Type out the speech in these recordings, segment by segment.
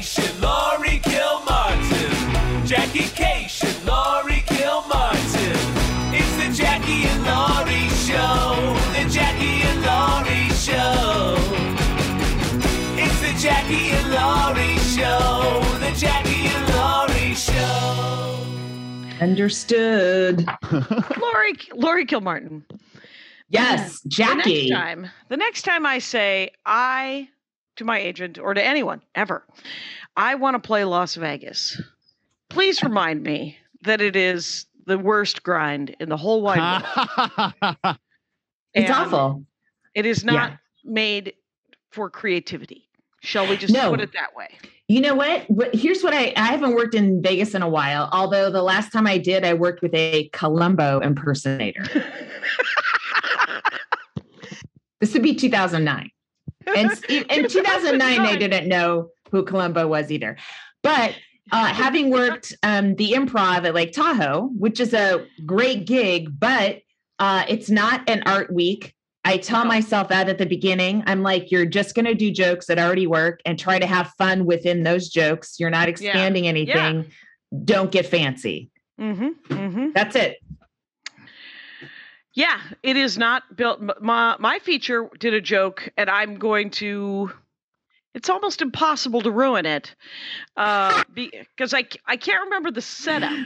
Kashian, Laurie Kilmartin. Jackie Kashian, Laurie Kilmartin. It's the Jackie and Laurie Show. The Jackie and Laurie Show. It's the Jackie and Laurie Show. The Jackie and Laurie Show. Understood. Laurie Laurie Kilmartin. Yes, Jackie. The next time, the next time I say I to my agent or to anyone ever, I want to play Las Vegas. Please remind me that it is the worst grind in the whole wide world. It's awful. It is Yeah. not made for creativity. Shall we just No. put it that way? You know what? Here's what I I haven't worked in Vegas in a while. Although the last time I did, I worked with a Columbo impersonator. This would be 2009. And in in 2009, they didn't know who Columbo was either. But uh, having worked um, the improv at Lake Tahoe, which is a great gig, but uh, it's not an art week. I tell myself that at the beginning. I'm like, you're just going to do jokes that already work and try to have fun within those jokes. You're not expanding anything. Don't get fancy. Mm-hmm. Mm-hmm. That's it. Yeah, it is not built. My my feature did a joke, and I'm going to. It's almost impossible to ruin it, uh, because I can't remember the setup.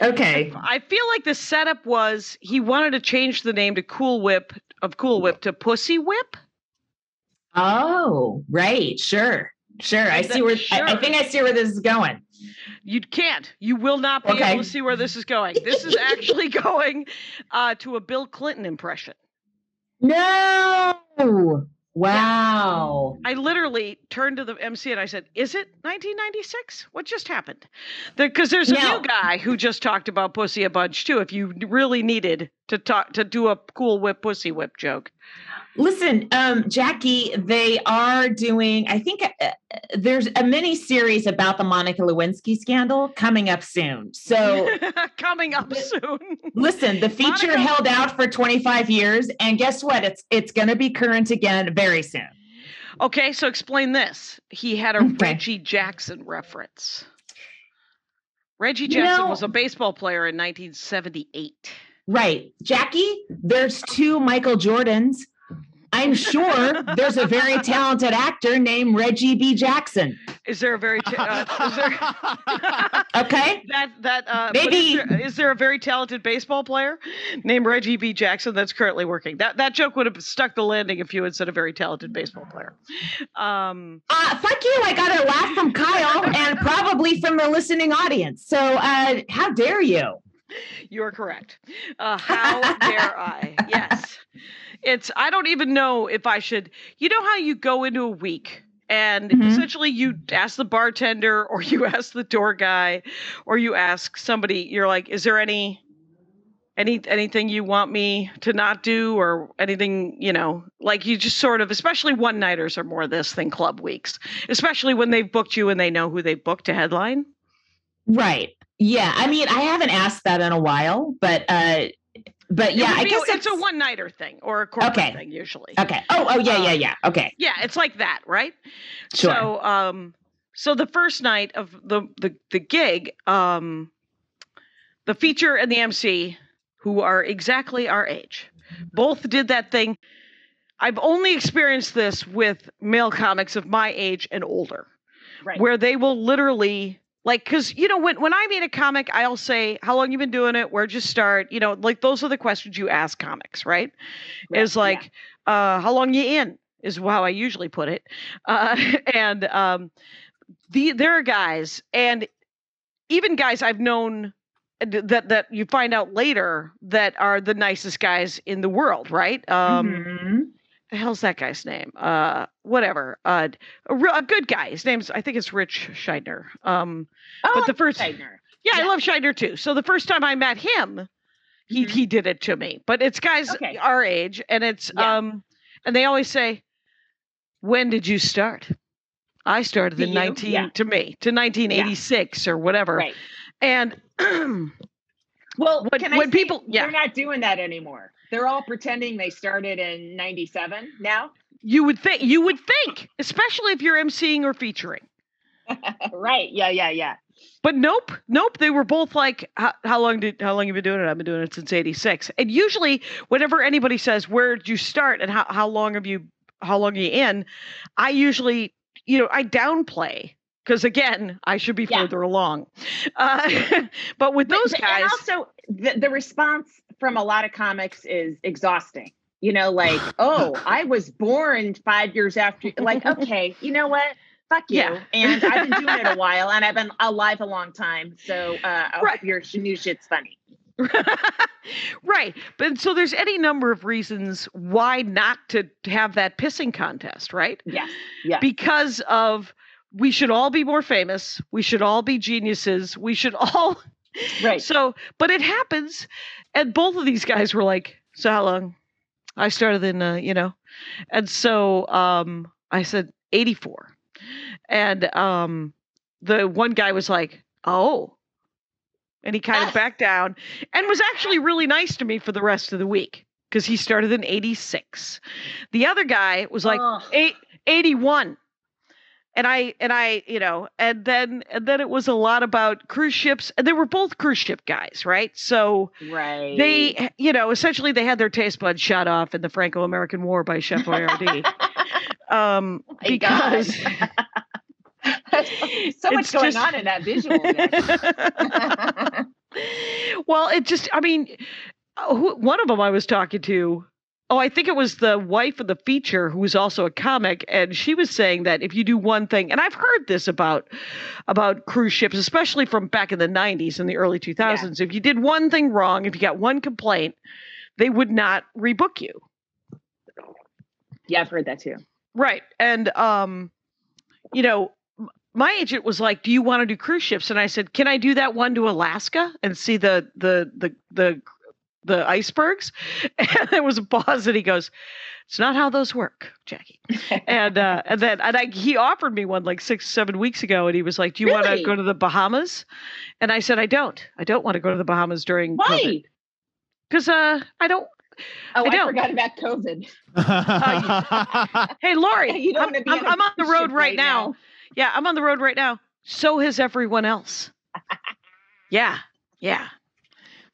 Okay. I feel like the setup was he wanted to change the name to Cool Whip of Cool Whip to Pussy Whip. Oh, right. Sure. Sure. I see where I, I think I see where this is going. You can't. You will not be Okay. able to see where this is going. This is actually going uh, to a Bill Clinton impression. No. Wow. I literally turned to the MC and I said, "Is it 1996? What just happened?" Because there's a No. new guy who just talked about pussy a bunch too. If you really needed to talk to do a cool whip pussy whip joke, Listen, um, Jackie, they are doing, I think uh, there's a mini series about the Monica Lewinsky scandal coming up soon. So coming up soon. listen, the feature Monica- held out for 25 years. And guess what? It's it's gonna be current again very soon. okay, so explain this. He had a Okay. Reggie Jackson reference. Reggie You Jackson know- was a baseball player in 1978. Right. Jackie, there's two Michael Jordans. I'm sure there's a very talented actor named Reggie B. Jackson. Is there a very ta- uh, is there Okay. that that uh, Maybe- is there, is there a very talented baseball player named Reggie B. Jackson that's currently working? That that joke would have stuck the landing if you had said a very talented baseball player. Um, Uh, fuck you. I got a laugh from Kyle and probably from the listening audience. So uh, how dare you? You are correct. Uh, how dare I? Yes, it's. I don't even know if I should. You know how you go into a week. And Mhm. essentially, you ask the bartender, or you ask the door guy, or you ask somebody. You're like, "Is there any any anything you want me to not do or anything you know like you just sort of especially one nighters are more this than club weeks especially when they've booked you and they know who they booked to headline Right. Yeah. I mean, I haven't asked that in a while, but uh, but yeah, I be- guess it's a one nighter thing or a corporate Okay. thing usually Okay. Oh, oh yeah, yeah, Uh, yeah. Okay. yeah it's like that right Sure. so um so the first night of the the, the gig um the feature and the mc who are exactly our age both did that thing i've only experienced this with male comics of my age and older right. where they will literally like because you know when, when i meet a comic i'll say how long you been doing it? Where'd you start? You know like those are the questions you ask comics right? Right, is like uh how long you in? is how i usually put it. Uh and um the there are guys and even guys i've known that that you find out later that are the nicest guys in the world right? Um Mhm. The hell's that guy's name? Uh, whatever. Uh, a, real, a good guy. His name's I think it's Rich Shydner. Um, Oh, but the first, Shydner. yeah, I love Shydner too. So the first time I met him, he Mhm. he did it to me. But it's guys Okay. our age, and it's Yeah. um, and they always say, "When did you start?" I started To in you? nineteen Yeah. to me to nineteen eighty six or whatever. Right. And Well, When- can I when say people- yeah. they're not doing that anymore. They're all pretending they started in '97 now. you would think you would think, especially if you're emceeing or featuring. right. Yeah, yeah, yeah. But nope, nope. They were both like, how, long did how long have you been doing it? I've been doing it since '86. And usually, whenever anybody says, "Where did you start?" and how how long have you how long are you in, I usually, you know, I downplay because again, I should be Yeah. further along. Uh, but with But- those guys, And also, the, the response from a lot of comics is exhausting. You know, like, oh, I was born five years after. Like, okay, you know what? Fuck you. Yeah. And I've been doing it a while, and I've been alive a long time. So uh, Right. your new shit's funny. right. But so there's any number of reasons why not to have that pissing contest, right? Yes. Yeah. because of we should all be more famous we should all be geniuses we should all right. so but it happens and both of these guys were like so how long? I started in uh, you know and so um i said 84 and um the one guy was like oh. And he kind of backed down and was actually really nice to me for the rest of the week because he started in 86 the other guy was like eight, 81 and i and i you know and then and then it was a lot about cruise ships and they were both cruise ship guys right so right. they you know essentially they had their taste buds shot off in the franco-american war by chef boyardee um Oh because so much going just- on in that visual. Well it just i mean uh, who, one of them i was talking to oh i think it was the wife of the feature who was also a comic and she was saying that if you do one thing and i've heard this about about cruise ships especially from back in the 90s and the early 2000s if you did one thing wrong if you got one complaint they would not rebook you yeah, I've heard that too. Right. And um you know, my agent was like, "Do you want to do cruise ships?" And I said, "Can I do that one to Alaska and see the the the the the icebergs?" And there was a pause and he goes, "It's not how those work, Jackie." and uh and then and I he offered me one like 6 7 weeks ago and he was like, "Do you want to go to the Bahamas?" And I said, "I don't. I don't want to go to the Bahamas during Why? Cuz uh I don't Oh, I I, don't. forgot about COVID. Hey, Laurie, You don't I'm, I'm, on I'm on the road right right now. now. Yeah, I'm on the road right now. So has everyone else. yeah, yeah.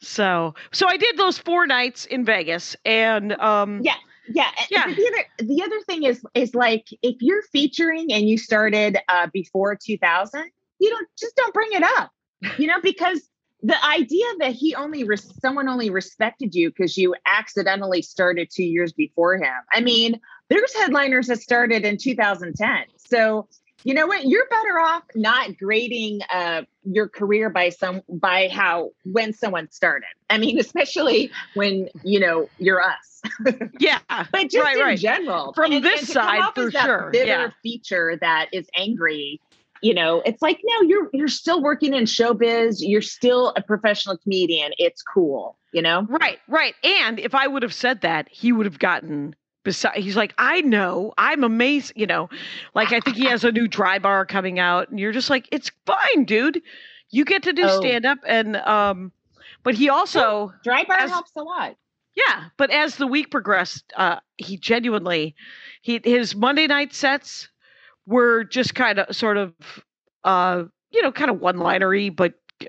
So, so I did those four nights in Vegas, and um, Yeah. Yeah. Yeah. The other the other thing is is like if you're featuring and you started uh before 2000, you don't just don't bring it up. You know, because the idea that he only res- someone only respected you because you accidentally started two years before him. I mean, there's headliners that started in 2010. So you know what? You're better off not grading uh, your career by some by how when someone started. I mean, especially when you know you're us. yeah, But just Right, in right. general, From and- this and side, for sure, Bitter yeah. feature that is angry. You know, it's like no, you're you're still working in showbiz. You're still a professional comedian. It's cool. You know. right, right. And if I would have said that, he would have gotten. Beside, he's like, I know, I'm amazed. You know, like I think he has a new dry bar coming out, and you're just like, it's fine, dude. You get to do Oh. stand up, and um, but he also. Dry bar As- helps a lot. Yeah, but as the week progressed, uh, he genuinely he his Monday night sets were just kind of sort of uh, you know kind of one linery, but uh,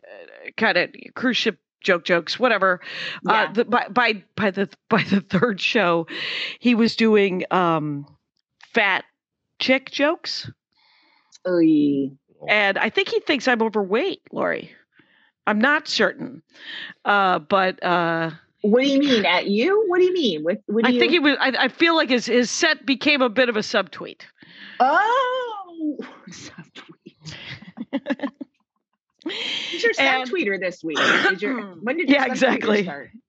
kind of cruise ship joke jokes, whatever. Uh, the, by by by the by the third show, he was doing um, fat chick jokes, Oy. and I think he thinks I'm overweight, Laurie. I'm not certain, uh, but. Uh, What do you mean at you? What do you mean? What? what I you, think he was. I, I feel like his his set became a bit of a subtweet. Oh, subtweet. Your And- subtweeter this week? Did your, when did your Yeah, exactly. start?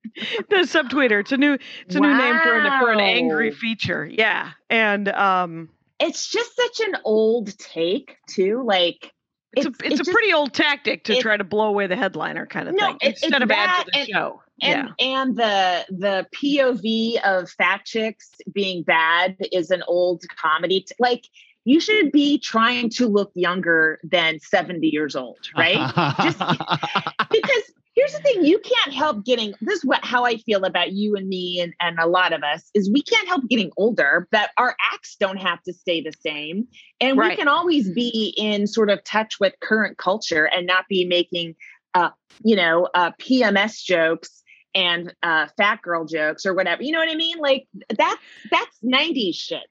The subtweeter. It's a new. It's a new name for an for an angry feature. Yeah, and um, It's just such an old take, too. Like it's, It's- a it's it a just- pretty old tactic to it- try to blow away the headliner kind of No, thing it- it's instead of add that to the and- show. and yeah, and the the POV of fat chicks being bad is an old comedy. T- like you should be trying to look younger than 70 years old, right? Just- because here's the thing you can't help getting this is what how i feel about you and me and, and a lot of us is we can't help getting older but our acts don't have to stay the same and Right. we can always be in sort of touch with current culture and not be making uh you know uh pms jokes and uh fat girl jokes or whatever you know what i mean like that's that's 90s shit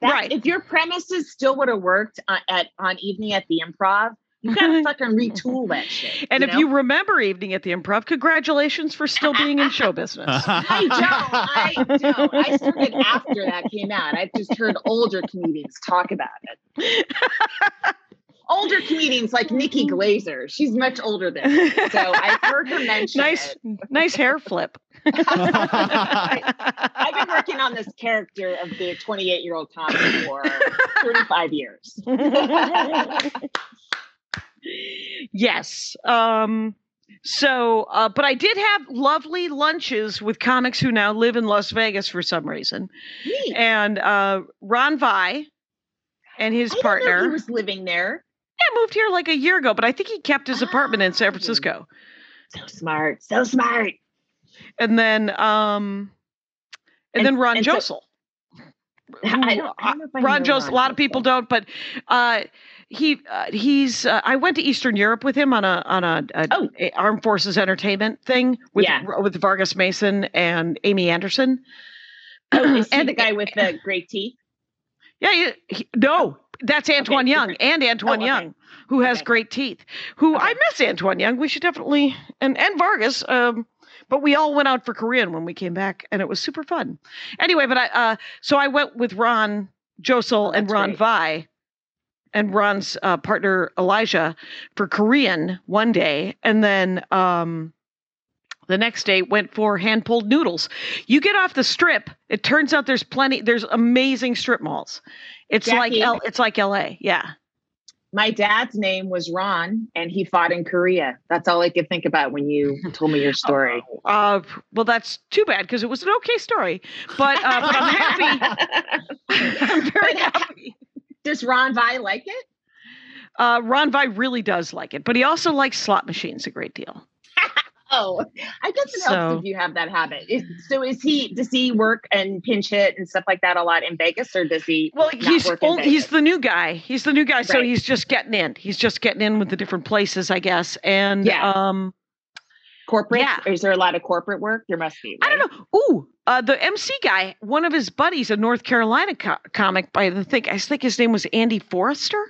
that's, Right. if your premises still would have worked uh, at on evening at the improv you gotta fucking retool that shit And if know? you remember Evening at the Improv, congratulations for still being in show business. I don't. I don't. I started after that came out. I've just heard older comedians talk about it. older comedians like Nikki Glazer. She's much older than me. So I've heard her mention nice, nice hair flip. I've been working on this character of the 28 year old comic for 35 years. yes. Um, so, uh, but I did have lovely lunches with comics who now live in Las Vegas for some reason. Neat. And uh, Ron Vi and his I partner was living there. Yeah, moved here like a year ago, but I think he kept his apartment in San Oh. Francisco. So smart. So smart. And then, um, and, And- then Ron and so- Josol. I don't, I don't I Ron Josol. A lot of people don't, but uh, he uh, he's. Uh, I went to Eastern Europe with him on a on a, a, Oh. a Armed Forces Entertainment thing with Yeah. with Vargas Mason and Amy Anderson. Oh, is he And- the guy with the great teeth? Yeah, he, he- no, that's Antoine Young different. and Antoine Oh, okay. Young, who has Okay. great teeth. Who I miss Antoine Young. We should definitely and and Vargas. Um, but we all went out for Korean when we came back, and it was super fun. Anyway, but I uh, so I went with Ron Josol Oh, and Ron great. Vi. And Ron's uh, partner Elijah for Korean one day, and then um, the next day went for hand pulled noodles. You get off the strip, it turns out there's plenty. There's amazing strip malls. It's like Jackie. L, it's like L.A. Yeah. My dad's name was Ron, and he fought in Korea. That's all I could think about when you told me your story. Uh, well, that's too bad because it was an okay story, but uh, but I'm happy. I'm very But- happy. Does Ron Vi like it? Uh, Ron Vi really does like it, but he also likes slot machines a great deal. Oh, I guess it So- helps if you have that habit. Is, so, is he? Does he work and pinch hit and stuff like that a lot in Vegas, or does he? Well, he's old, he's the new guy. He's the new guy, so he's just getting in. He's just getting in with the different places, I guess. And Yeah. um, corporate? yeah. Is there a lot of corporate work? There must be. I don't know. Ooh, uh, the MC guy, one of his buddies, a North Carolina co- comic by the think I think his name was Andy Forrester.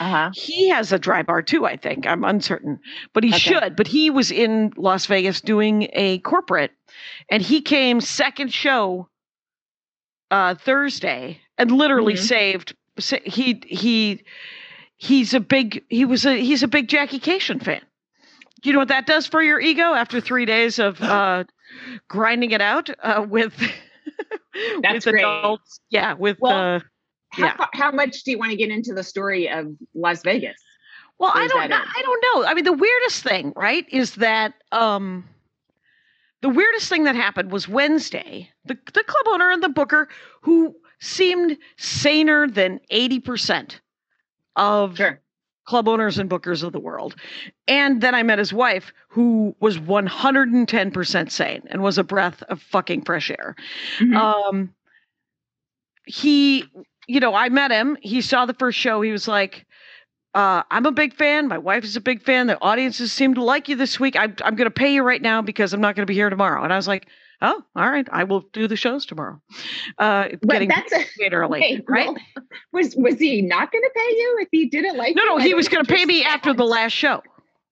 Uh huh. He has a dry bar too, I think. I'm uncertain, but he Okay. should. But he was in Las Vegas doing a corporate, and he came second show uh, Thursday and literally Mhm. saved. sa- He he he's a big he was a he's a big Jackie Kashian fan. You know what that does for your ego after three days of uh, grinding it out uh, with That's with great. adults? Yeah, with Well, uh, How, Yeah. how much do you want to get into the story of Las Vegas? Well, I don't know. I don't know. I mean, the weirdest thing, right, is that um the weirdest thing that happened was Wednesday. The the club owner and the booker who seemed saner than 80% of Sure. club owners and bookers of the world. And then I met his wife who was 110% sane and was a breath of fucking fresh air. Mhm. Um, he, you know, I met him. He saw the first show. He was like, uh, "I'm a big fan. My wife is a big fan. The audiences seem to like you this week. I'm I'm going to pay you right now because I'm not going to be here tomorrow." And I was like, "Oh, all right. I will do the shows tomorrow." Uh, getting that's a, paid early, wait, right? well, was was he not going to pay you if he didn't like? no, you? no, he was going to pay me after the last show,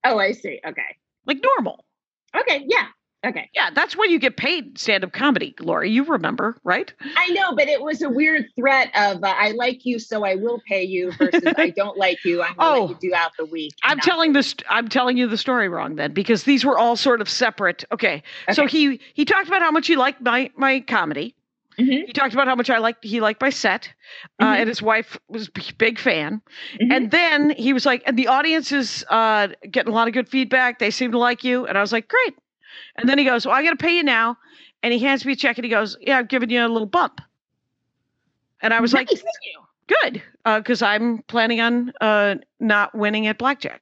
Oh, I see. Okay. like normal. Okay. Yeah. Okay. Yeah, that's when you get paid stand-up comedy, Laurie. You remember, right? I know, but it was a weird threat of uh, "I like you, so I will pay you" versus "I don't like you, I'm going to Oh. let you do out the week." I'm telling this. I'm telling you the story wrong then, because these were all sort of separate. Okay, so he he talked about how much he liked my my comedy. Mhm, He talked about how much I liked he liked my set, uh, Mhm. and his wife was a big fan. mhm. And then he was like, and the audience is uh, getting a lot of good feedback. They seem to like you, and I was like, great. And then he goes, well, I got to pay you now, and he hands me a check, and he goes, yeah, I've given you a little bump. And I was like, Nice. you. Good, because I'm planning on uh, not winning at blackjack.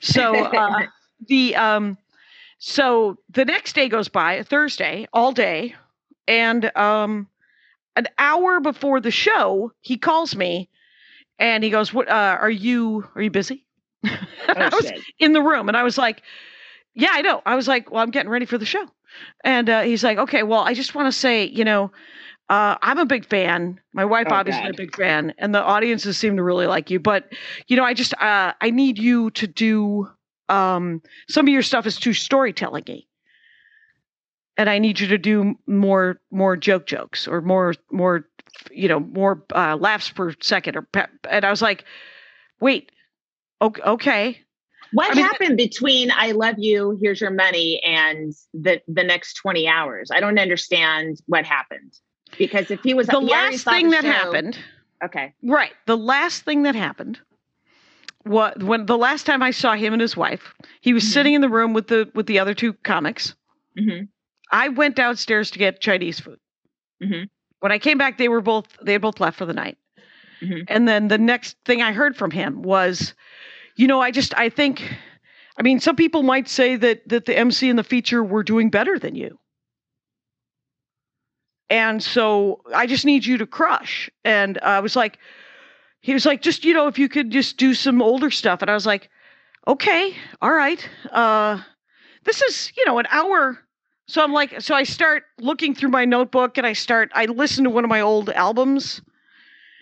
So uh, the um, so the next day goes by, a Thursday, all day, and um, an hour before the show, he calls me, and he goes, "What uh, are you? Are you busy?" I Oh, was shit. in the room, and I was like, "Yeah, I know." I was like, "Well, I'm getting ready for the show," and uh, he's like, "Okay, well, I just want to say, you know." Uh, I'm a big fan. My wife, Oh, obviously, a big fan, and the audiences seem to really like you. But you know, I just uh, I need you to do um, some of your stuff is too storytelling-y, and I need you to do more more joke jokes or more more you know more uh, laughs per second or pe- and I was like, wait, okay. What I mean- happened between "I love you, here's your money" and the the next twenty hours? I don't understand what happened because if he was the he last thing the that show- happened, okay, right? The last thing that happened. What when the last time I saw him and his wife, he was Mhm. sitting in the room with the with the other two comics. Mhm. I went downstairs to get Chinese food. Mhm. When I came back, they were both they had both left for the night. Mhm. And then the next thing I heard from him was, you know, I just I think, I mean, some people might say that that the MC and the feature were doing better than you. And so I just need you to crush. And I was like, he was like, just you know, if you could just do some older stuff. And I was like, okay, all right. Uh, this is you know an hour. So I'm like, so I start looking through my notebook and I start, I listen to one of my old albums,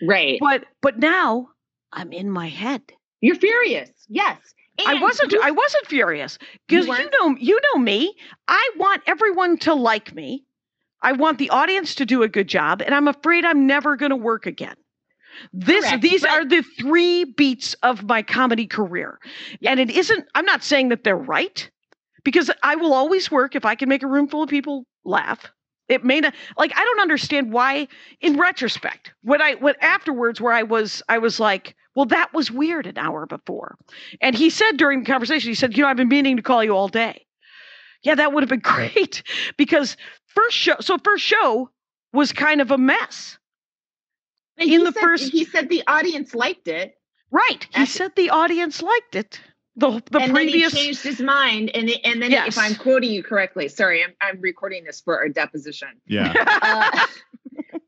right. but but now I'm in my head. You're furious. Yes, I wasn't I wasn't furious because you, weren't? know you know me. I want everyone to like me. I want the audience to do a good job, and I'm afraid I'm never going to work again. This Correct, these but- are the three beats of my comedy career. And it isn't I'm not saying that they're right because I will always work if I can make a room full of people laugh. It may not like I don't understand why in retrospect when I when afterwards where I was I was like well that was weird an hour before and he said during the conversation he said you know I've been meaning to call you all day yeah that would have been great because first show so first show was kind of a mess And in the said- first- he said the audience liked it, right he After- said the audience liked it the the and previous then he changed his mind. And it- and then, Yes. if I'm quoting you correctly, sorry, I'm I'm recording this for our deposition. Yeah. Uh,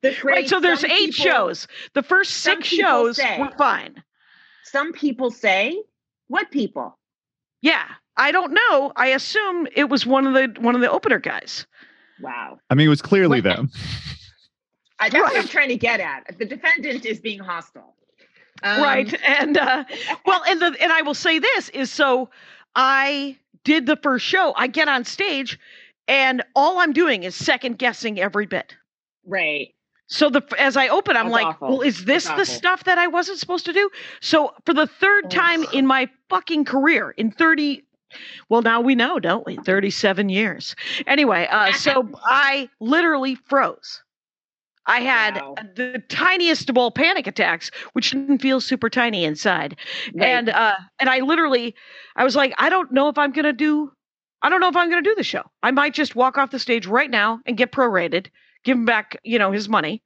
the right so there's eight people- shows the first six shows say- were fine Some people say, "What people?" Yeah, I don't know. I assume it was one of the one of the opener guys. Wow, I mean, it was clearly What- them. I, that's what I'm trying to get at. The defendant is being hostile. Um, right. And uh well and the and I will say this is so I did the first show. I get on stage and all I'm doing is second guessing every bit. Right. So the as I open, I'm That's like, awful. well, is this That's the awful. stuff that I wasn't supposed to do? So for the third time in my fucking career, in 30 well, now we know, don't we? 37 years. Anyway, uh, so I literally froze. I had Wow. the tiniest of all panic attacks, which didn't feel super tiny inside. Right. And uh, and I literally, I was like, I don't know if I'm gonna do, I don't know if I'm gonna do the show. I might just walk off the stage right now and get prorated, give him back, you know, his money.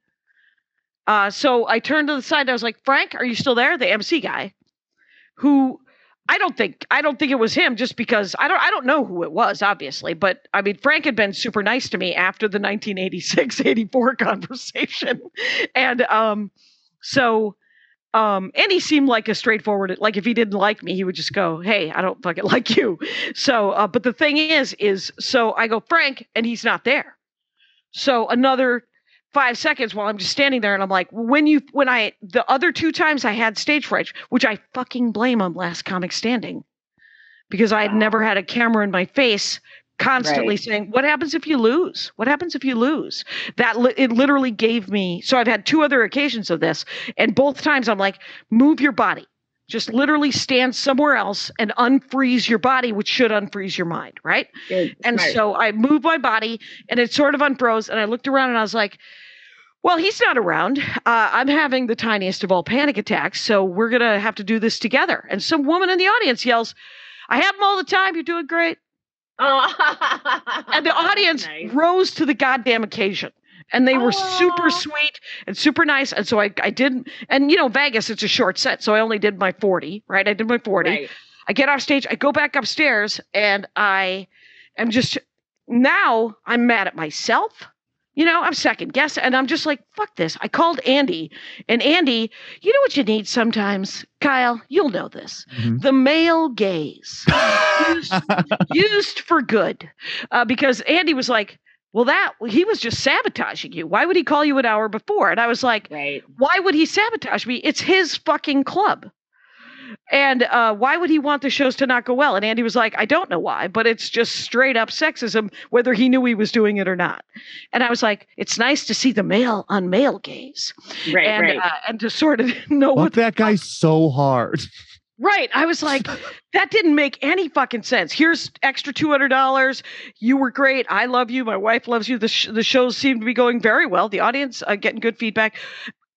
Uh, so I turned to the side. I was like, Frank, are you still there? The MC guy, who I don't think I don't think it was him, just because I don't I don't know who it was, obviously. But I mean, Frank had been super nice to me after the 1986-84 conversation, and um, so um, and he seemed like a straightforward. Like if he didn't like me, he would just go, "Hey, I don't fucking like you." So, uh, but the thing is, is so I go Frank, and he's not there. So another five seconds while I'm just standing there, and I'm like, when you when I the other two times I had stage fright, which I fucking blame on Last Comic Standing, because I had never had a camera in my face constantly Right. saying, "What happens if you lose? What happens if you lose?" That li- it literally gave me. So I've had two other occasions of this, and both times I'm like, "Move your body." Just literally stand somewhere else and unfreeze your body, which should unfreeze your mind, right? Good. And so I moved my body and it sort of unfroze. And I looked around and I was like, well, he's not around. Uh, I'm having the tiniest of all panic attacks. So we're going to have to do this together. And some woman in the audience yells, I have them all the time. You're doing great. oh. And the audience nice. rose to the goddamn occasion. And they were super sweet and super nice. And so I, I did, and you know, Vegas, it's a short set. So I only did my 40, right? I did my 40. Right. I get off stage, I go back upstairs, and I am just now I'm mad at myself. You know, I'm second guess, and I'm just like, fuck this. I called Andy, and Andy, you know what you need sometimes, Kyle? You'll know this. Mhm. The male gaze used, used for good, uh, because Andy was like, well, that he was just sabotaging you. Why would he call you an hour before? And I was like, Right. why would he sabotage me? It's his fucking club. And uh, why would he want the shows to not go well? And Andy was like, I don't know why, but it's just straight up sexism, whether he knew he was doing it or not. And I was like, it's nice to see the male on male gaze, Right. and right. uh, and to sort of know Fuck what. that guy so hard. Right. I was like, that didn't make any fucking sense. Here's extra two hundred dollars. You were great. I love you. My wife loves you. The sh- the shows seem to be going very well. The audience uh, getting good feedback.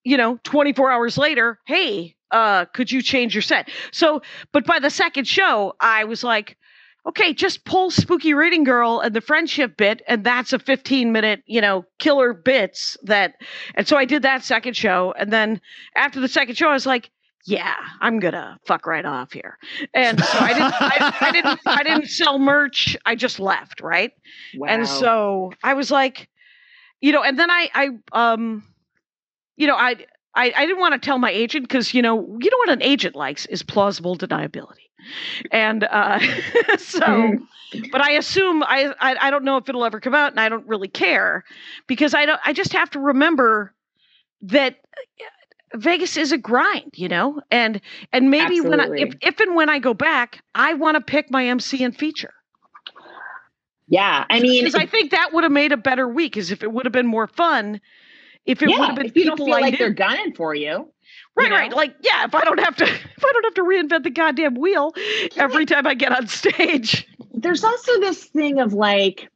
You know, 24 hours later, hey, uh, could you change your set? So, but by the second show, I was like, okay, just pull Spooky Reading Girl and the friendship bit, and that's a 15 minute, you know, killer bits that. And so I did that second show, and then after the second show, I was like, yeah, I'm gonna fuck right off here. And so I didn't, I, I didn't, I didn't sell merch. I just left, right? wow. And so I was like, you know, and then I, I, um, you know, I, I, I didn't want to tell my agent because you know, you know what an agent likes is plausible deniability, and uh, so. Mm. But I assume I, I I don't know if it'll ever come out, and I don't really care because I don't. I just have to remember that Vegas is a grind, you know, and and maybe when I, if if and when I go back, I want to pick my MC and feature. yeah. I mean, because I think that would have made a better week. Is if it would have been more fun, if it would have been if you don't people feel I like knew. they're gunning for you. right, you right. Like, yeah, if I don't have to, if I don't have to reinvent the goddamn wheel every time I get on stage. there's also this thing of like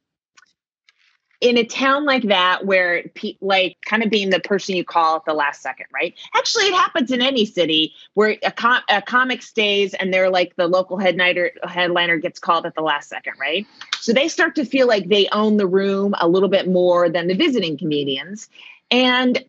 in a town like that where pe- like kind of being the person you call at the last second right? Actually it happens in any city where a, com- a comic stays and they're like the local headliner headliner gets called at the last second right? So they start to feel like they own the room a little bit more than the visiting comedians. And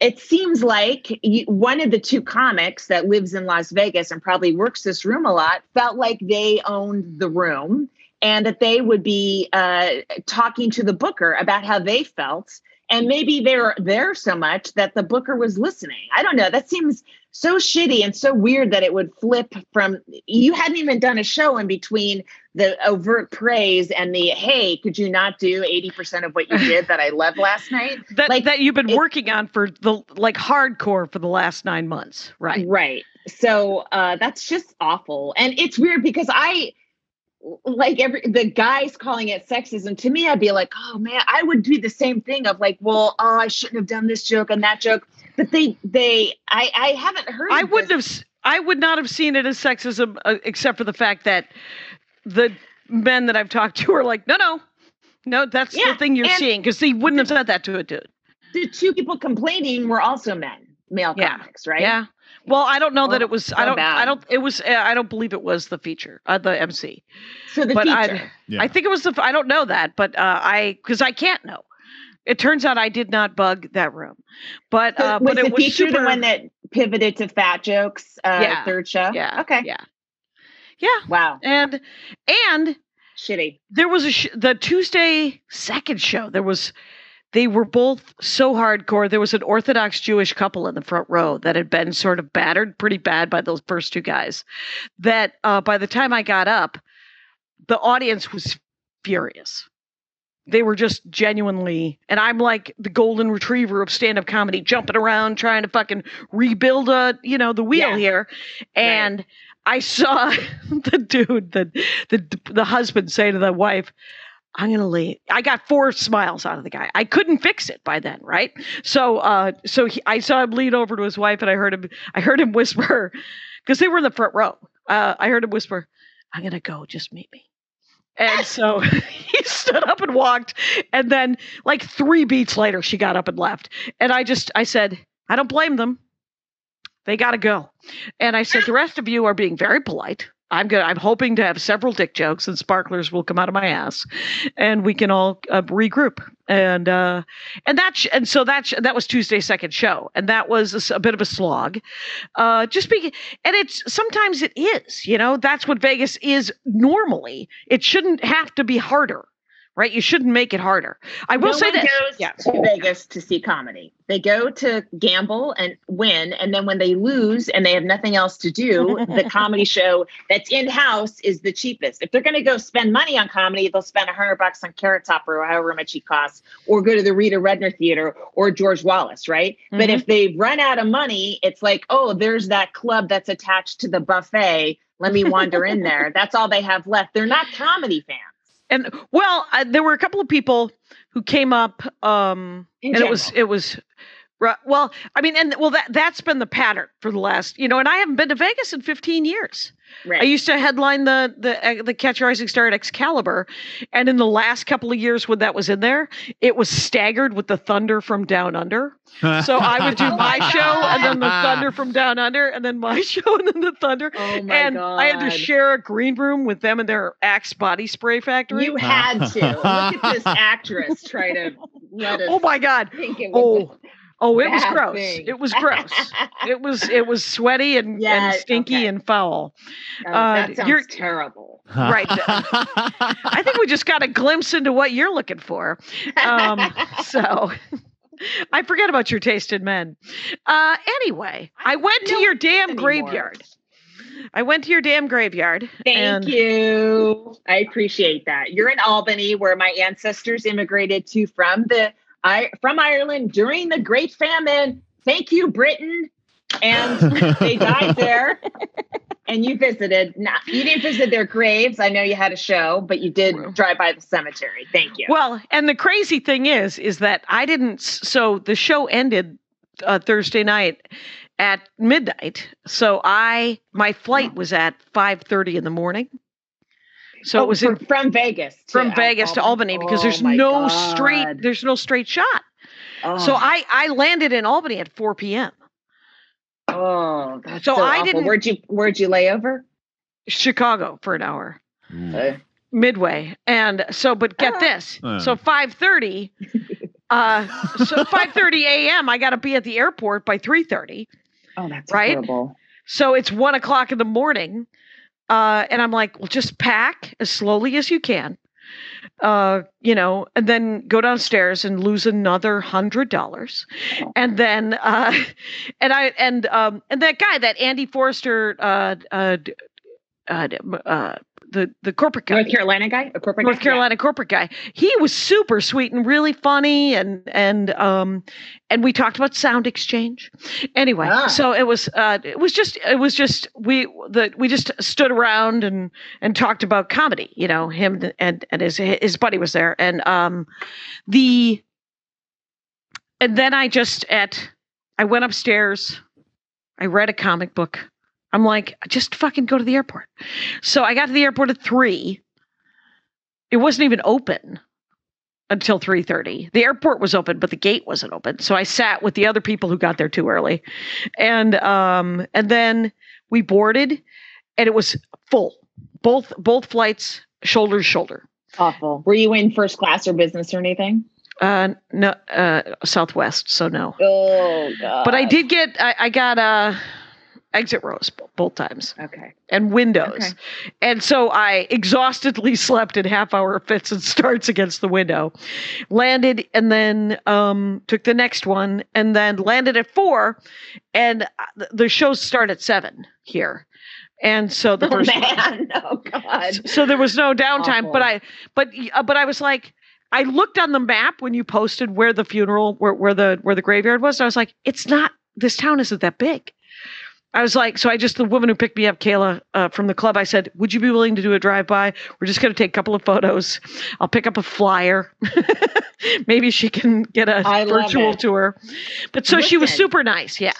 it seems like one of the two comics that lives in Las Vegas and probably works this room a lot felt like they owned the room and that they would be uh, talking to the booker about how they felt. And maybe they're there so much that the booker was listening. I don't know. That seems so shitty and so weird that it would flip from you hadn't even done a show in between the overt praise and the hey, could you not do 80% of what you did that I loved last night? That Like, that you've been it- working on for the like hardcore for the last nine months, right? Right. So uh, that's just awful. And it's weird because I like every the guys calling it sexism to me i'd be like oh man i would do the same thing of like well oh i shouldn't have done this joke and that joke but they they i i haven't heard I wouldn't this. have. i would not have seen it as sexism, uh, except for the fact that the men that I've talked to are like, no, no, no, that's Yeah, the thing you're and- seeing, because he wouldn't have said that to a dude. the two people complaining were also men male Yeah. comics right Yeah. Well, I don't know that it was. so I don't. I don't. It was. uh, I don't believe it was the feature, uh, the MC. so the but I- feature Yeah. I think it was the. I don't know that, but uh, I because I can't know. It turns out I did not bug that room, but So uh, was but it the was feature super. the one that pivoted to fat jokes uh Yeah. third show yeah. okay Yeah. Yeah. wow And and shitty there was a sh- the Tuesday second show. There was they were both so hardcore. There was an Orthodox Jewish couple in the front row that had been sort of battered pretty bad by those first two guys. That uh, by the time I got up, the audience was furious. They were just genuinely, and I'm like the golden retriever of stand-up comedy, jumping around trying to fucking rebuild a, you know, the wheel Yeah. here, and I saw the dude, the the the husband say to the wife, I'm gonna leave. I got four smiles out of the guy. I couldn't fix it by then, right? So, uh, so he, I saw him lean over to his wife, and I heard him. I heard him whisper, because they were in the front row. Uh, I heard him whisper, "I'm gonna go. Just meet me." And so he stood up and walked, and then like three beats later, she got up and left. And I just, I said, I don't blame them. They got to go. And I said, the rest of you are being very polite. I'm gonna. I'm hoping to have several dick jokes and sparklers will come out of my ass, and we can all uh, regroup. And uh, and that sh- and so that sh- that was Tuesday's second show, and that was a bit of a slog. Uh, just be and it's sometimes it is. You know, that's what Vegas is normally. It shouldn't have to be harder, right? You shouldn't make it harder. I will no say one this. goes Yeah. to Vegas to see comedy. They go to gamble and win, and then when they lose and they have nothing else to do, the comedy show that's in house is the cheapest. If they're going to go spend money on comedy, they'll spend a hundred bucks on Carrot Top or however much he costs, or go to the Rita Rudner Theater or George Wallace, right? But Mhm. if they run out of money, it's like, oh, there's that club that's attached to the buffet. Let me wander in there. That's all they have left. They're not comedy fans. And well, uh, there were a couple of people who came up, um, and it was it was. Ru- Well, I mean, and well, that that's been the pattern for the last, you know, and I haven't been to Vegas in 15 years. Right. I used to headline the the uh, the Catch a Rising Star at Excalibur, and in the last couple of years when that was in there, it was staggered with the Thunder from Down Under. So I would do my show, and then the. Thunder from Down Under, and then my show, and then the Thunder. oh my and god. I had to share a green room with them and their Axe body spray factory. You had to. Look at this actress try to let us oh my god! think it was Oh, oh, it was gross. thing. It was gross. it was it was sweaty and, Yeah, and stinky okay. and foul. Oh, uh, that sounds you're- terrible. Right. I think we just got a glimpse into what you're looking for. Um, so I forget about your taste in men. Uh, anyway, I went to your damn anymore. graveyard. I went to your damn graveyard. Thank you. I appreciate that. You're in Albany, where my ancestors immigrated to from the I from Ireland during the Great Famine. Thank you, Britain. And they died there. And you visited. Not, you didn't visit their graves. I know you had a show, but you did Well. drive by the cemetery. Thank you. Well, and the crazy thing is, is that I didn't. So the show ended uh, Thursday night at midnight. So I my flight was at five thirty in the morning. So Oh, it was from, in, from Vegas to from Al- Vegas to Albany because Oh there's no God. straight there's no straight shot. Oh. So I I landed in Albany at four p.m. Oh, that's So so, I awful. didn't- Where'd you Where'd you lay over? Chicago for an hour. Uh, midway and so but get Ah. this Uh. so 5.30 uh so 5.30 a.m i gotta be at the airport by 3.30 oh, that's Right? horrible. so it's one o'clock in the morning uh and i'm like well just pack as slowly as you can uh you know and then go downstairs and lose another hundred dollars Oh. and then uh and i and um and that guy that andy forrester uh uh uh, uh the the corporate guy North Carolina guy, a corporate North guy? Yeah. Carolina corporate guy. He was super sweet and really funny, and and um and we talked about sound exchange. Anyway, Ah. so it was uh it was just it was just we the we just stood around and and talked about comedy. You know, him and and his his buddy was there, and um the and then I just at I went upstairs. I read a comic book. I'm like, just fucking go to the airport. So I got to the airport at three. It wasn't even open until 3:30. The airport was open, but the gate wasn't open. So I sat with the other people who got there too early. And um and then we boarded and it was full. Both both flights shoulder to shoulder. Awful. Were you in first class or business or anything? Uh no uh Southwest, so no. Oh god. But I did get I, I got uh exit rows both times Okay. and windows. Okay. And so I exhaustedly slept in half hour fits and starts against the window. Landed and then um, took the next one and then landed at four. And uh, the shows start at seven here. And so the Oh first man. Oh god. so there was no downtime, but I but uh, but I was like I looked on the map when you posted where the funeral where where the where the graveyard was. And I was like, it's not this town isn't that big. I was like, so I just the woman who picked me up, Kayla uh, from the club. I said, "Would you be willing to do a drive by? We're just going to take a couple of photos. I'll pick up a flyer. Maybe she can get a I virtual tour." But so she was super nice. Yeah.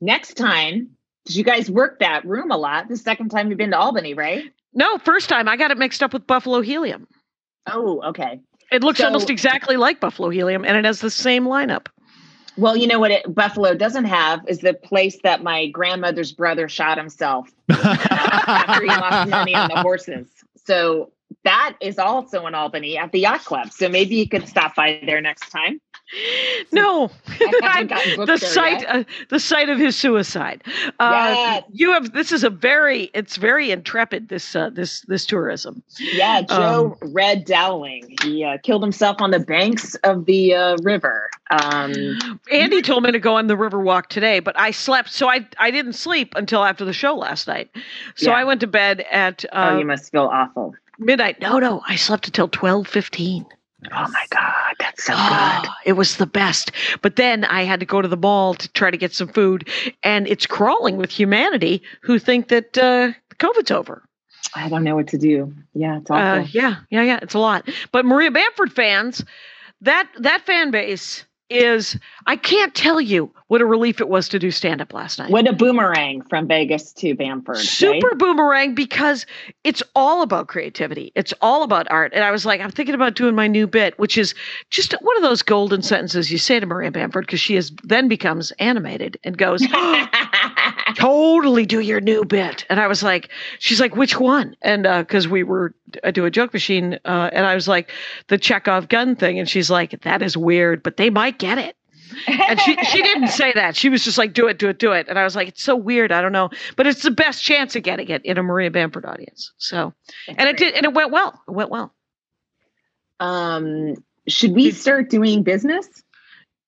Next time, because you guys work that room a lot. The second time you've been to Albany, right? No, first time I got it mixed up with Buffalo Helium. Oh, okay. It looks So- almost exactly like Buffalo Helium, and it has the same lineup. Well, you know what it, Buffalo doesn't have is the place that my grandmother's brother shot himself after he lost money on the horses. So that is also in Albany at the yacht club. So maybe you could stop by there next time. No, I haven't gotten booked the yet. uh, the site of his suicide. Uh, Yes. You have this is a very, it's very intrepid. This uh, this this tourism. Yeah, Joe Red Dowling. He uh, killed himself on the banks of the uh, river. Um, Andy told me to go on the river walk today, but I slept, so I I didn't sleep until after the show last night. So Yeah. I went to bed at oh, uh, you must feel awful. midnight. No, no, I slept until twelve fifteen. Oh my God, that's so good. Oh, it was the best. But then I had to go to the mall to try to get some food, and it's crawling with humanity who think that uh, COVID's over. I don't know what to do. Yeah, it's awful. Uh, yeah, yeah, yeah. It's a lot. But Maria Bamford fans, that that fan base is. I can't tell you what a relief it was to do stand up last night. What a boomerang from Vegas to Bamford. right? Super boomerang because it's all about creativity. It's all about art. And I was like, I'm thinking about doing my new bit, which is just one of those golden sentences you say to Maria Bamford because she is then becomes animated and goes, totally do your new bit. And I was like, she's like, which one? And because we were I do a joke machine, uh, and I was like, the Chekhov gun thing, and she's like, that is weird, but they might get it. And she she didn't say that. She was just like, do it, do it, do it. And I was like, it's so weird. I don't know, but it's the best chance of getting it in a Maria Bamford audience. So, and it did, and it went well. It went well. Um, should we start doing business?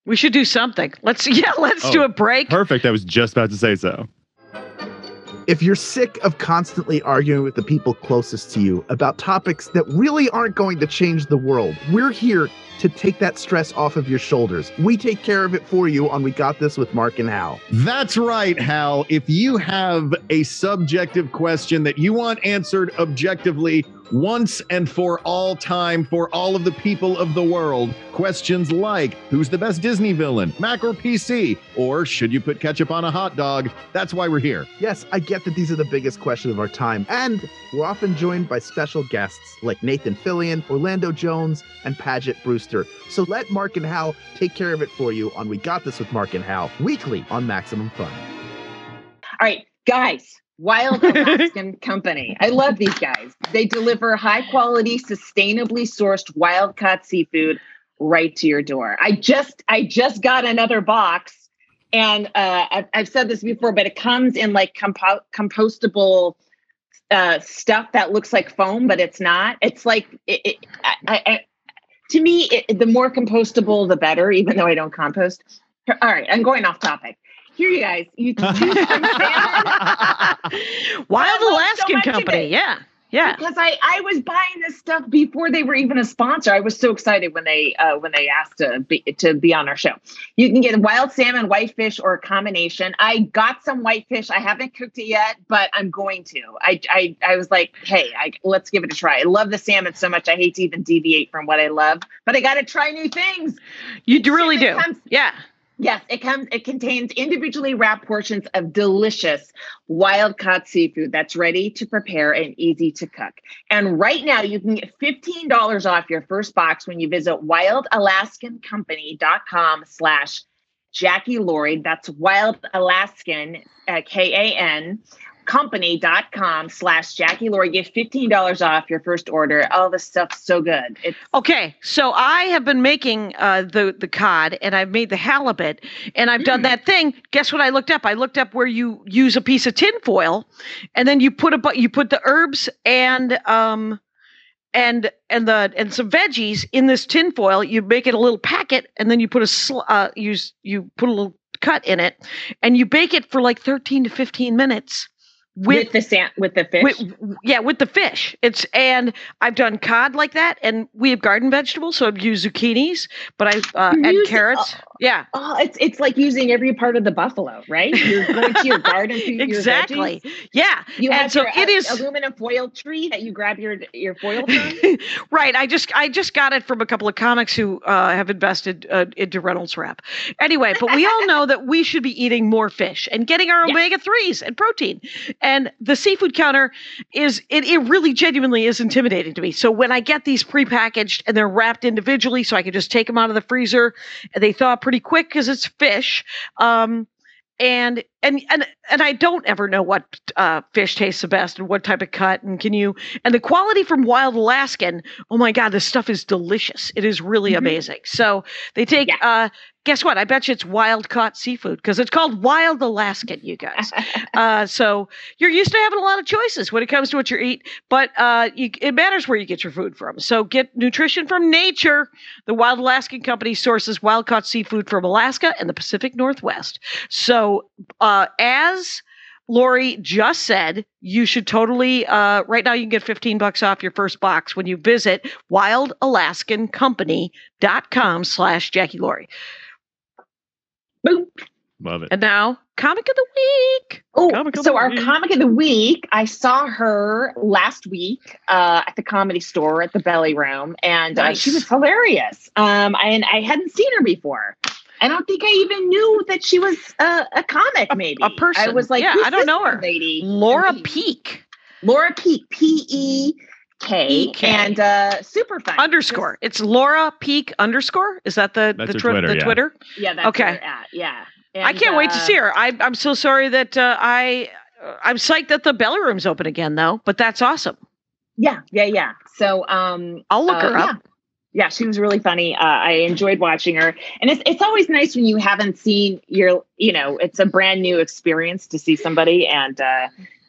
We should do something. Let's yeah, let's do Oh, a break. Perfect. I was just about to say so. If you're sick of constantly arguing with the people closest to you about topics that really aren't going to change the world, we're here to take that stress off of your shoulders. We take care of it for you on We Got This with Mark and Hal. That's right, Hal. If you have a subjective question that you want answered objectively once and for all time for all of the people of the world, questions like who's the best Disney villain, Mac or PC, or should you put ketchup on a hot dog? That's why we're here. Yes, I get that these are the biggest questions of our time, and we're often joined by special guests like Nathan Fillion, Orlando Jones, and Paget Brewster. So let Mark and Hal take care of it for you on We Got This with Mark and Hal, weekly on Maximum Fun. All right, guys. Wild Alaskan Company. I love these guys. They deliver high quality, sustainably sourced wild caught seafood right to your door. I just I just got another box, and uh, I've, I've said this before, but it comes in like compo- compostable uh, stuff that looks like foam, but it's not. It's like it, it, I, I, I, to me, it, the more compostable, the better. Even though I don't compost. All right, I'm going off topic. Here, you guys, you choose from salmon. Wild I love so Alaskan Company. Yeah. Yeah. because I I was buying this stuff before they were even a sponsor. I was so excited when they uh, when they asked to be to be on our show. You can get wild salmon, whitefish, or a combination. I got some whitefish. I haven't cooked it yet, but I'm going to. I I, I was like, hey, I, let's give it a try. I love the salmon so much. I hate to even deviate from what I love, but I got to try new things. You do really Shipment do. comes- Yeah. Yes, it comes. It contains individually wrapped portions of delicious wild caught seafood that's ready to prepare and easy to cook. And right now, you can get fifteen dollars off your first box when you visit wildalaskancompany.com slash Jackie Laurie. That's Wild Alaskan uh, K A N company.com slash Jackie Laurie. Get $15 off your first order. All this stuff's so good. It's Okay, so I have been making uh, the the cod, and I've made the halibut, and I've done that thing. Guess what? I looked up. I looked up where you use a piece of tin foil, and then you put a you put the herbs and um and and the and some veggies in this tin foil. You make it a little packet, and then you put a sl- uh, use you put a little cut in it, and you bake it for like thirteen to fifteen minutes with, the sand with the fish. with, yeah, with the fish. It's and I've done cod like that, and we have garden vegetables, so I've used zucchinis, but I uh, and carrots. yeah, Oh, it's it's like using every part of the buffalo, right? You're going to your garden your exactly. veggies. Yeah, You and have so your it is aluminum foil tree that you grab your your foil from. right. I just I just got it from a couple of comics who uh, have invested uh, into Reynolds Wrap. Anyway, but we all know that we should be eating more fish and getting our Yes. omega threes and protein. And the seafood counter is it, it really genuinely is intimidating to me. So when I get these prepackaged and they're wrapped individually, so I can just take them out of the freezer and they thaw pretty quick because it's fish. Um, and and and and I don't ever know what uh, fish tastes the best and what type of cut and can you and the quality from Wild Alaskan. Oh my God, this stuff is delicious. It is really Mhm. amazing. So they take. Yeah. Uh, guess what? I bet you it's wild caught seafood because it's called Wild Alaskan. You guys. uh, so you're used to having a lot of choices when it comes to what you eat, but uh, you, it matters where you get your food from. So get nutrition from nature. The Wild Alaskan Company sources wild caught seafood from Alaska and the Pacific Northwest. So uh, as Laurie just said, you should totally. Uh, right now, you can get 15 bucks off your first box when you visit wildalaskancompany.com slash Jackie Laurie. Boom. Love it. And now, comic of the week. Oh, so our week. comic of the week, I saw her last week uh, at the comedy store at the Belly Room, and uh, she was hilarious. Um, and I hadn't seen her before. I don't think I even knew that she was uh, a comic. Maybe a person. I was like, Yeah, I don't know her." lady, Laura And Peek Laura Peek, P E K, E-K. and uh, super fun underscore. It's Laura Peek underscore. Is that the That's the, her Twitter, the yeah. Twitter? Yeah, that's Okay. where we're at. Yeah, I can't wait to uh, see her. I, I'm so sorry that uh, I uh, I'm psyched that the Belly Room's open again though. But that's awesome. Yeah, yeah, yeah. So um, I'll look Uh, her up. yeah, she was really funny. Uh, I enjoyed watching her, and it's it's always nice when you haven't seen your, you know, it's a brand new experience to see somebody, and uh,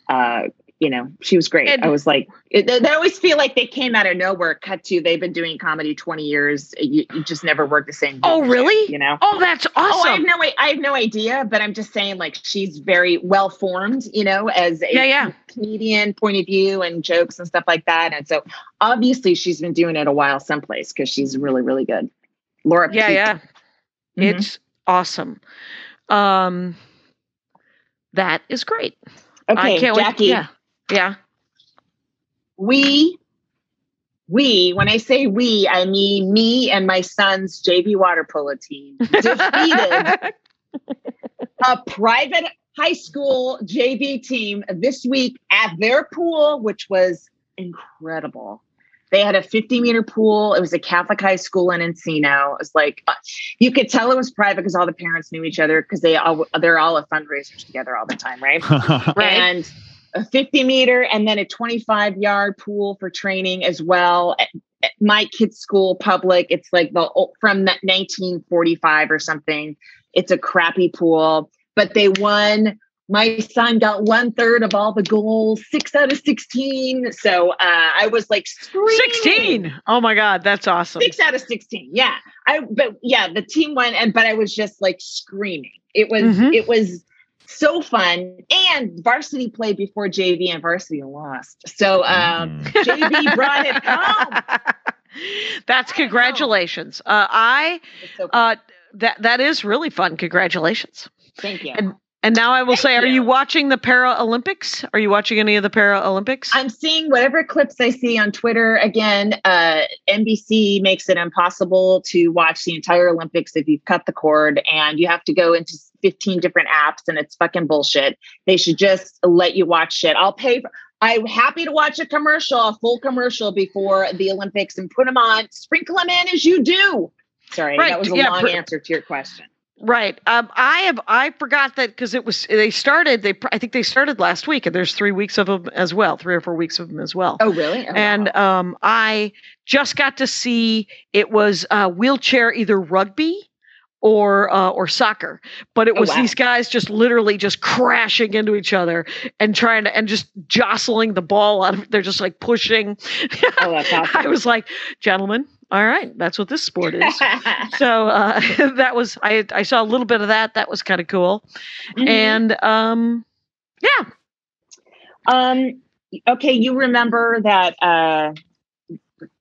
uh, you know, she was great. And- I was like, it, they they always feel like they came out of nowhere. Cut to they've been doing comedy twenty years. You, you just never work the same. Oh, really? You know. Oh, that's awesome. Oh, I have no, I have no idea, but I'm just saying, like, she's very well formed, you know, as a Yeah, yeah. comedian point of view and jokes and stuff like that. And so, obviously, she's been doing it a while someplace because she's really, really good. Laura, yeah, Peek. yeah. Mhm. It's awesome. Um, that is great. Okay, I can't Jackie, wait. Yeah, yeah. we, we, when I say we, I mean me and my son's JV water polo team defeated a private high school JV team this week at their pool, which was incredible. They had a 50 meter pool. It was a Catholic high school in Encino. It was like uh, you could tell it was private because all the parents knew each other because they all they're all at fundraisers together all the time, right? Right. and a 50 meter and then a 25 yard pool for training as well. At- at My kid's school, public, it's like the from the 1945 or something. It's a crappy pool, but they won. My son got one third of all the goals, six out of 16. So uh, I was like, screaming. 16. Oh my God, that's awesome. Six out of 16. Yeah. I but yeah, the team won and but I was just like screaming. It was Mhm. it was so fun. And varsity played before JV and varsity lost. So um Mm. JV brought it home. That's congratulations. Uh, I so uh, that that is really fun. Congratulations. Thank you. and- And now I will Thank say, are you. you watching the Paralympics? Are you watching any of the Paralympics? I'm seeing whatever clips I see on Twitter. Again, uh, NBC makes it impossible to watch the entire Olympics if you've cut the cord and you have to go into 15 different apps and it's fucking bullshit. They should just let you watch shit. I'll pay. For, I'm happy to watch a commercial, a full commercial before the Olympics and put them on, sprinkle them in as you do. Sorry, Right, that was a yeah, long pr- answer to your question. Right. Um, I have. I forgot that because it was. They started. They. I think they started last week, and there's three weeks of them as well. Three or four weeks of them as well. Oh, really? Oh, and wow. um, I just got to see it was uh, wheelchair either rugby or uh, or soccer, but it Oh, was wow. these guys just literally just crashing into each other and trying to and just jostling the ball out of. They're just like pushing. oh, awesome. I was like, gentlemen, all right, that's what this sport is. so uh, that was I I saw a little bit of that. That was kind of cool. Mhm. And um, yeah, Um. Okay, you remember that uh,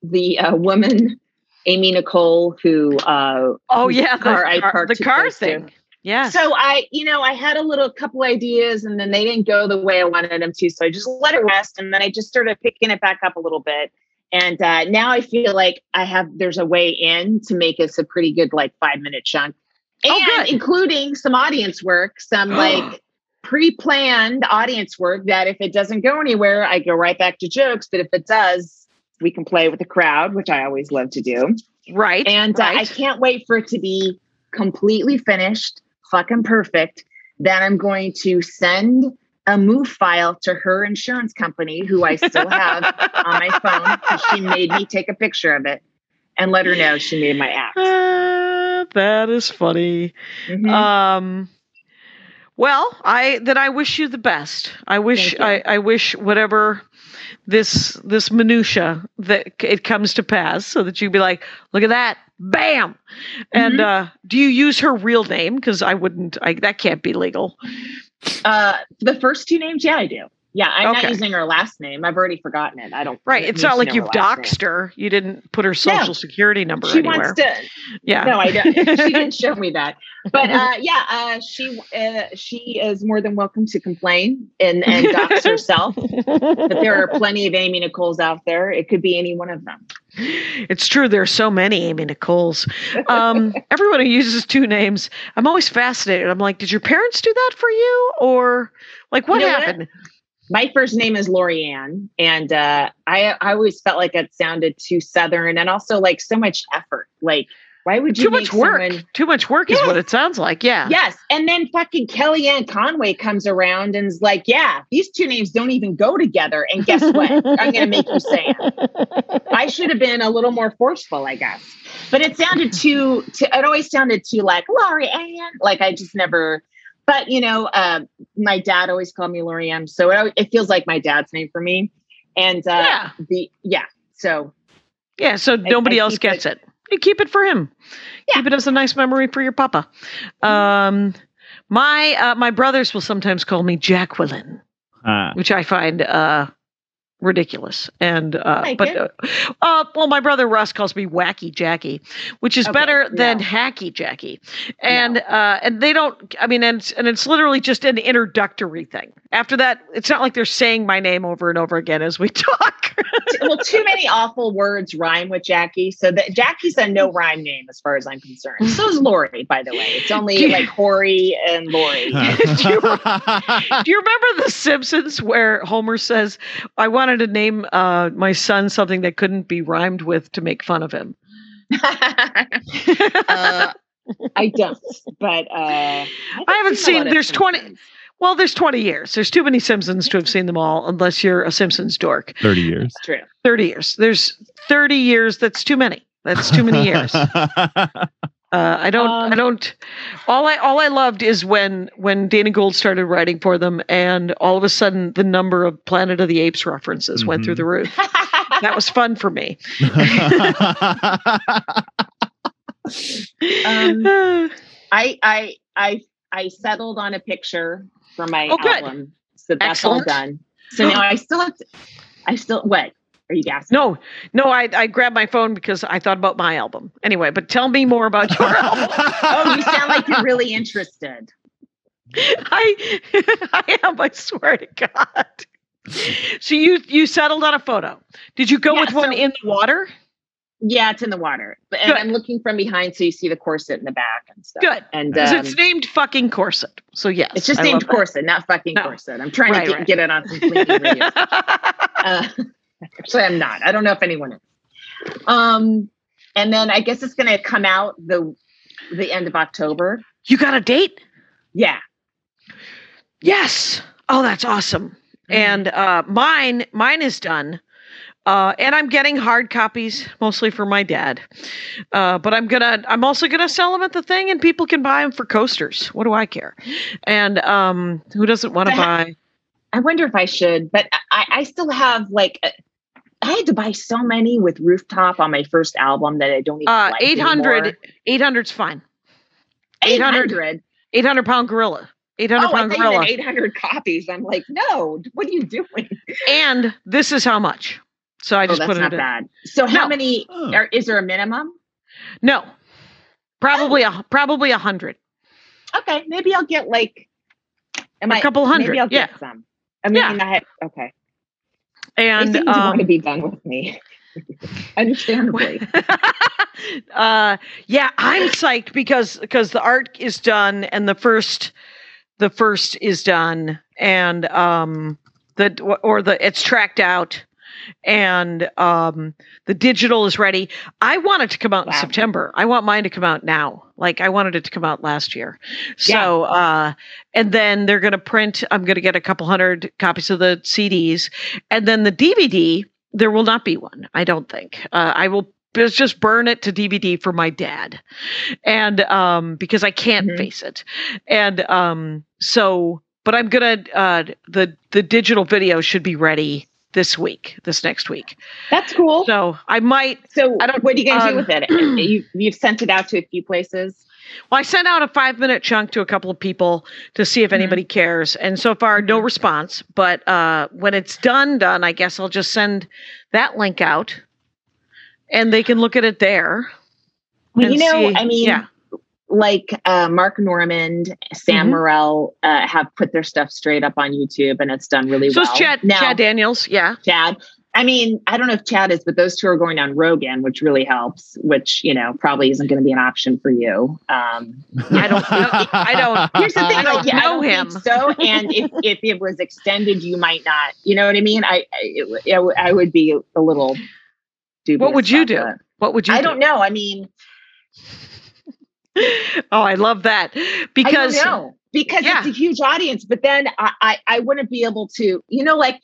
the uh, woman, Amy Nicole, who uh, oh yeah, the car I car, the car close to. thing. Yeah. So I, you know, I had a little couple ideas, and then they didn't go the way I wanted them to. So I just let it rest, and then I just started picking it back up a little bit. And uh, now I feel like I have there's a way in to make this a pretty good like five minute chunk, and Oh, including some audience work, some like pre-planned audience work that if it doesn't go anywhere, I go right back to jokes. But if it does, we can play with the crowd, which I always love to do. Right. And uh, I can't wait for it to be completely finished, fucking perfect. Then I'm going to send a move file to her insurance company, who I still have on my phone because she made me take a picture of it and let her know she made my act. Ah, that is funny. Mhm. Um, well, I then I wish you the best. I wish I, I wish whatever this this minutia that it comes to pass, so that you'd be like, look at that, bam. And uh, do you use her real name? Because I wouldn't. I that can't be legal. Uh, the first two names, yeah, I do. Yeah, I'm Okay. not using her last name. I've already forgotten it. I don't. Right. It's don't like you've her doxed her. You didn't put her No. social security number name. She anywhere. wants to. yeah. No, I don't. she didn't show me that. But uh, yeah, uh, she uh, she is more than welcome to complain and and dox herself. But there are plenty of Amy Nicole's out there. It could be any one of them. It's true. There are so many Amy Nicole's. Um, everyone who uses two names, I'm always fascinated. I'm like, did your parents do that for you, or like what You know what? My first name is Laurie Ann, and uh, I I always felt like it sounded too southern, and also like so much effort. Like, why would you Too much work. someone- Too much work is what it sounds like. Yeah. Yes. And then fucking Kellyanne Conway comes around and is like, yeah, these two names don't even go together. And guess what? I'm going to make you say it. I should have been a little more forceful, I guess. But it sounded too, too it always sounded too like Laurie Ann. Like I just never, but you know, uh, my dad always called me Laurie Ann. So it, it feels like my dad's name for me. And uh, Yeah. the, yeah. So Yeah. So nobody else gets it. You keep it for him. Yeah. Keep it as a nice memory for your papa. Um, my uh, my brothers will sometimes call me Jacqueline. Ah. which I find uh, ridiculous. And uh, but uh, uh, well, my brother Russ calls me Wacky Jackie, which is Okay, better than. Hacky Jackie. And uh, and they don't. I mean, and it's, and it's literally just an introductory thing. After that, it's not like they're saying my name over and over again as we talk. well, too many awful words rhyme with Jackie. So that Jackie's a no rhyme name as far as I'm concerned. So is Laurie, by the way. It's only like Hori and Lori. Do you remember The Simpsons where Homer says, "I wanted to name uh, my son something that couldn't be rhymed with to make fun of him." uh, I don't, but uh, I, I haven't a seen- lot of there's 20 Simpsons. Well, there's 20 years. There's too many Simpsons to have seen them all, unless you're a Simpsons dork. 30 years. It's true. 30 years. There's 30 years. That's too many. That's too many years. Uh, I don't. I Um, don't. All I all I loved is when when Dana Gould started writing for them, and all of a sudden the number of Planet of the Apes references went through Mhm. the roof. That was fun for me. Um, I I I I settled on a picture for my Oh, good. album, so that's Excellent. all done. So now I still have to. I still what? Are you gasping? no, no. I I grabbed my phone because I thought about my album. Anyway, but tell me more about your album. Oh, you sound like you're really interested. I I am. I swear to God. So you you settled on a photo. Did you go Yeah, with one so- in the water? Yeah, it's in the water, but and Good. I'm looking from behind, so you see the corset in the back and stuff. Good. And 'Cause um, it's named fucking corset. So yes, it's just I named love that. corset, not fucking No. corset. I'm trying Right, to get, right. get it on some cleaning radio. Uh, actually, I'm not. I don't know if anyone is. Um, and then I guess it's going to come out the the end of October. you got a date? Yeah. Yes. Oh, that's awesome. And uh, mine, mine is done. Uh, and I'm getting hard copies mostly for my dad. Uh, but I'm gonna, I'm also gonna sell them at the thing, and people can buy them for coasters. What do I care? And um, who doesn't want to buy? I wonder if I should, but I, I still have like. uh, I had to buy so many with rooftop on my first album that I don't even Uh, like 800, 800's fine. 800. 800. 800 pound gorilla. 800 Oh, I pound you gorilla. 800 copies. I'm like, no, what are you doing? And this is how much. So I oh, just that's put it not in. bad. So how No. many? Oh. Are, is there a minimum? No, probably a probably a hundred. Okay, maybe I'll get like. Am A I, couple hundred, Maybe I'll get yeah. some. I mean, Yeah. I had, okay. And they seem to want um, to be done with me. Understandably. uh, yeah, I'm psyched because because the art is done and the first the first is done and um the or the it's tracked out and um the digital is ready. I want it to come out in September. I want mine to come out now. Like I wanted it to come out last year. So uh and then they're going to print I'm going to get a couple hundred copies of the CDs and then the DVD there will not be one. I don't think. Uh I will just burn it to DVD for my dad. And um because I can't Mhm. face it. And um so but I'm going to uh the the digital video should be ready this week, this next week. That's cool. So I might So I don't- what are you gonna um, do with it? you you've sent it out to a few places. Well, I sent out a five minute chunk to a couple of people to see if Mm-hmm. anybody cares. And so far, no response. But uh, when it's done, done, I guess I'll just send that link out and they can look at it there. Well, you know, see- I mean, yeah. Like uh, Mark Normand, Sam Mhm. Morrell uh, have put their stuff straight up on YouTube, and it's done really So well. it's Chad, now, Chad Daniels. Yeah. Chad. I mean, I don't know if Chad is, but those two are going on Rogan, which really helps. Which you know probably isn't going to be an option for you. Um, I don't, I don't, here's the thing: I don't like, yeah, I know don't him. so, and if if it was extended, you might not. You know what I mean? I I, it, I I would be a little. Dubious What would you do? that. What would you I do? don't know. I mean, Oh, I love that because I don't know because Yeah. it's a huge audience. But then I, I, I wouldn't be able to, you know, like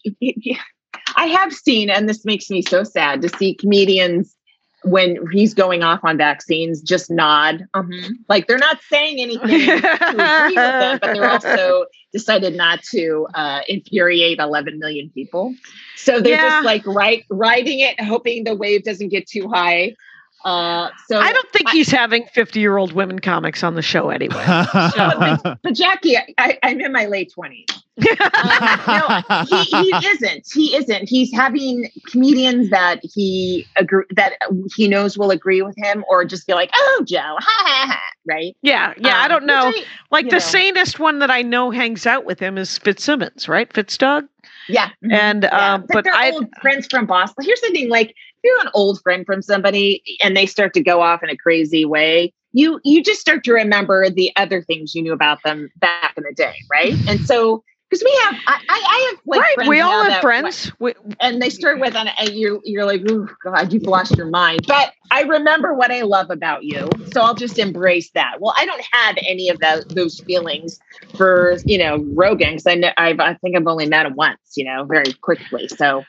I have seen, and this makes me so sad to see comedians when he's going off on vaccines just nod, Mm-hmm. like they're not saying anything to agree with them, but they're also decided not to uh, infuriate 11 million people. So they're Yeah. just like right riding it, hoping the wave doesn't get too high. Uh, so I don't think he's having 50 year old women comics on the show anyway. but Jackie, I, I'm in my late 20s. Um, no, he, he isn't. He isn't. He's having comedians that he agree that he knows will agree with him, or just be like, "Oh, Joe, ha ha ha," right? Yeah, yeah, I Um, don't know. I- Like the know. sanest one that I know hangs out with him is Fitzsimmons, right? Fitzdog. yeah, mhm, And yeah. um, but they're I old friends from Boston. Here's the thing: like, if you're an old friend from somebody and they start to go off in a crazy way, you you just start to remember the other things you knew about them back in the day, right? And so. Because we have, I, I have like right, we all have friends. We, and they start with an and you're you're like oh god you've lost your mind but i remember what i love about you so i'll just embrace that well i don't have any of that those feelings for you know rogan because i know I've, i think i've only met him once you know very quickly so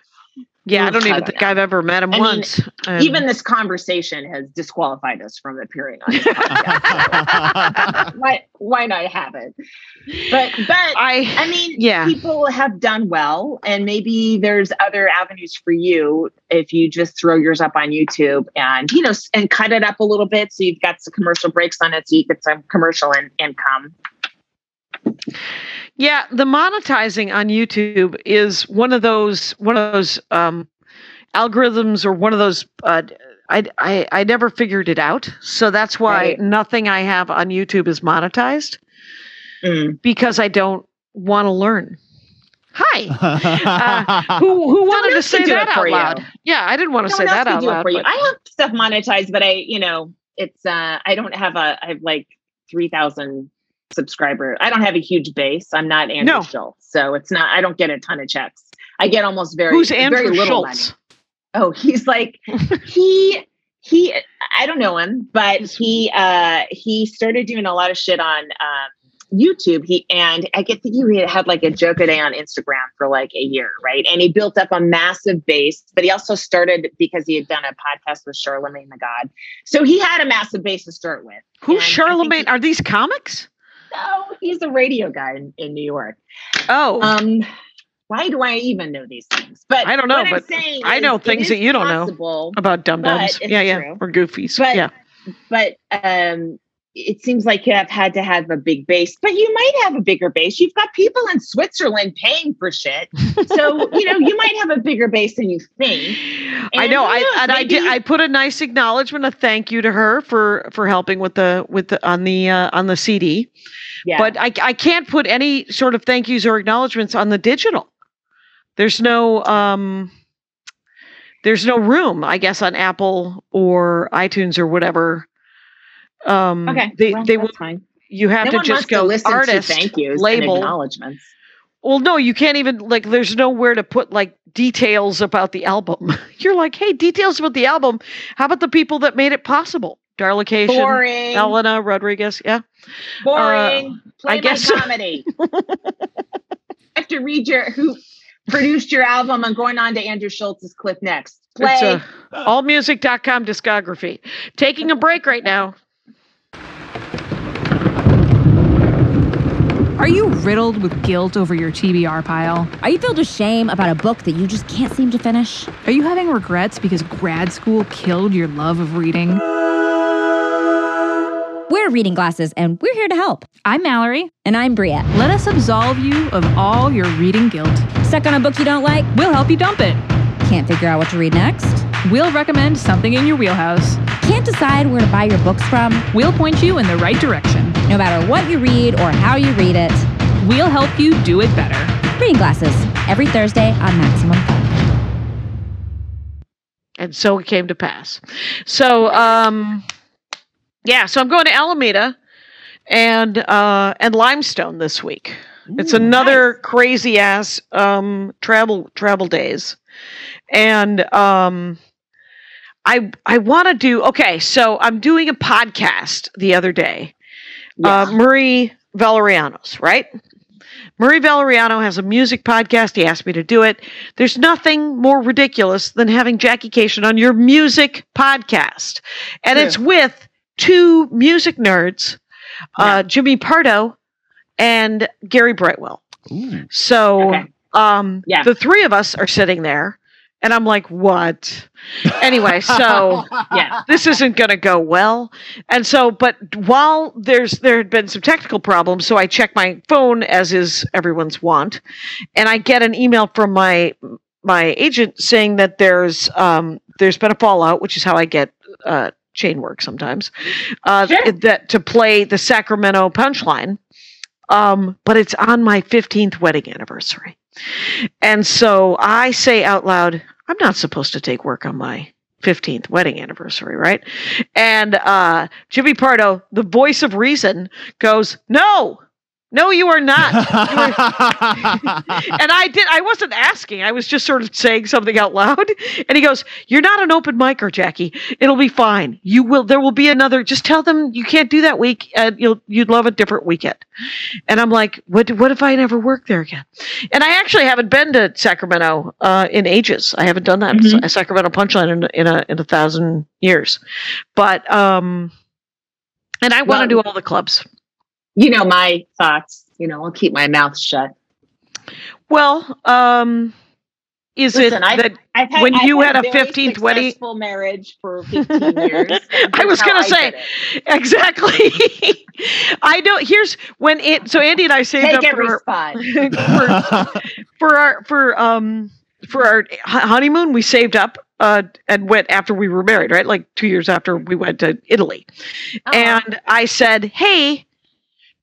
yeah, I don't I even don't think know. I've ever met him I mean, once. Um, even this conversation has disqualified us from appearing on this podcast. why why not have it but but I, I mean, Yeah. people have done well, and maybe there's other avenues for you if you just throw yours up on YouTube and you know and cut it up a little bit so you've got some commercial breaks on it, so you get some commercial in- income. Yeah, the monetizing on YouTube is one of those one of those um, algorithms or one of those. Uh, I, I I never figured it out, so that's why Right. nothing I have on YouTube is monetized Mm. because I don't want to learn. Hi. Uh, who who wanted to say that it for out you. loud? Yeah, I didn't want to say that out loud. but- I have stuff monetized, but I, you know, it's uh I don't have a I have like three thousand subscriber. I don't have a huge base. I'm not Andrew No. Schulz, so it's not. I don't get a ton of checks. I get almost very Who's very Andrew little money. Oh, he's like he he. I don't know him, but he uh he started doing a lot of shit on um, YouTube. He and I get think he had like a joke a day on Instagram for like a year, right? And he built up a massive base. But he also started because he had done a podcast with Charlemagne the God, so he had a massive base to start with. Who's Charlemagne? he- Are these comics? No, he's a radio guy in, in New York. Oh, Um, why do I even know these things? But I don't know, but saying I know things that you don't know. about dum dums. Yeah, yeah, true. or goofies. But yeah. but um it seems like you have had to have a big base, but you might have a bigger base. You've got people in Switzerland paying for shit. So, you know, you might have a bigger base than you think. I know. I knows, and I did. I put a nice acknowledgement, a thank you to her for for helping with the with the on the uh, on the CD. Yeah. But I I can't put any sort of thank yous or acknowledgments on the digital. There's no um. There's no room, I guess, on Apple or iTunes or whatever. Um, okay. they well, they will fine. you have no to just to go listen to artist thank yous label. and acknowledgments. Well, no, you can't even like. There's nowhere to put like details about the album. You're like, hey, details about the album. How about the people that made it possible? Darlocation, Boring. Elena Rodriguez. Yeah. Boring. Play I my guess- comedy. I have to read your who produced your album. I'm going on to Andrew Schulz's clip next. Play. It's a allmusic.com discography. Taking a break right now. Are you riddled with guilt over your TBR pile? Are you filled with shame about a book that you just can't seem to finish? Are you having regrets because grad school killed your love of reading? We're Reading Glasses, and we're here to help. I'm Mallory. And I'm Bria. Let us absolve you of all your reading guilt. Stuck on a book you don't like? We'll help you dump it. Can't figure out what to read next? We'll recommend something in your wheelhouse. Can't decide where to buy your books from? We'll point you in the right direction. No matter what you read or how you read it, We'll help you do it better. Reading Glasses, every Thursday on Maximum Fun. And so it came to pass. So, um, yeah, so I'm going to Alameda and uh, and Limestone this week. it's another crazy ass um, travel travel days, and um, I I want to do okay. So I'm doing a podcast the other day. Uh, Murray Valeriano's right. Marie Valeriano has a music podcast. He asked me to do it. There's nothing more ridiculous than having Jackie Kashian on your music podcast. And it's with two music nerds, uh, Jimmy Pardo and Gary Brightwell. So Okay. um, Yeah. the three of us are sitting there, and I'm like, what? Anyway, so yeah. this isn't going to go well. And so, but while there's there had been some technical problems, so I check my phone as is everyone's want, and I get an email from my my agent saying that there's um there's been a fallout, which is how I get uh chain work sometimes. Uh Sure. that to play the Sacramento punchline. Um, but it's on my 15th wedding anniversary. And so I say out loud, I'm not supposed to take work on my 15th wedding anniversary, right? And uh, Jimmy Pardo, the voice of reason, goes, No, no, you are not. You are- and I did, I wasn't asking. I was just sort of saying something out loud. And he goes, You're not an open micer, Jackie. It'll be fine. You will, there will be another, just tell them you can't do that week and you'll, you'd love a different weekend. And I'm like, what, what if I never work there again? And I actually haven't been to Sacramento uh, in ages. I haven't done that Mhm. a Sacramento punchline in, in a in a thousand years. But um, and I want to Well- do all the clubs. You know my thoughts. You know, I'll keep my mouth shut. Well, um, is Listen, it I- that I've had, When I've you had a very 15th wedding- successful marriage for 15 years. I was gonna say, exactly? I know. Here's when it. So Andy and I saved take up every for, spot. for for our for um for our honeymoon. We saved up uh and went after we were married, right? Like two years after we went to Italy. Uh-huh. and I said, "Hey,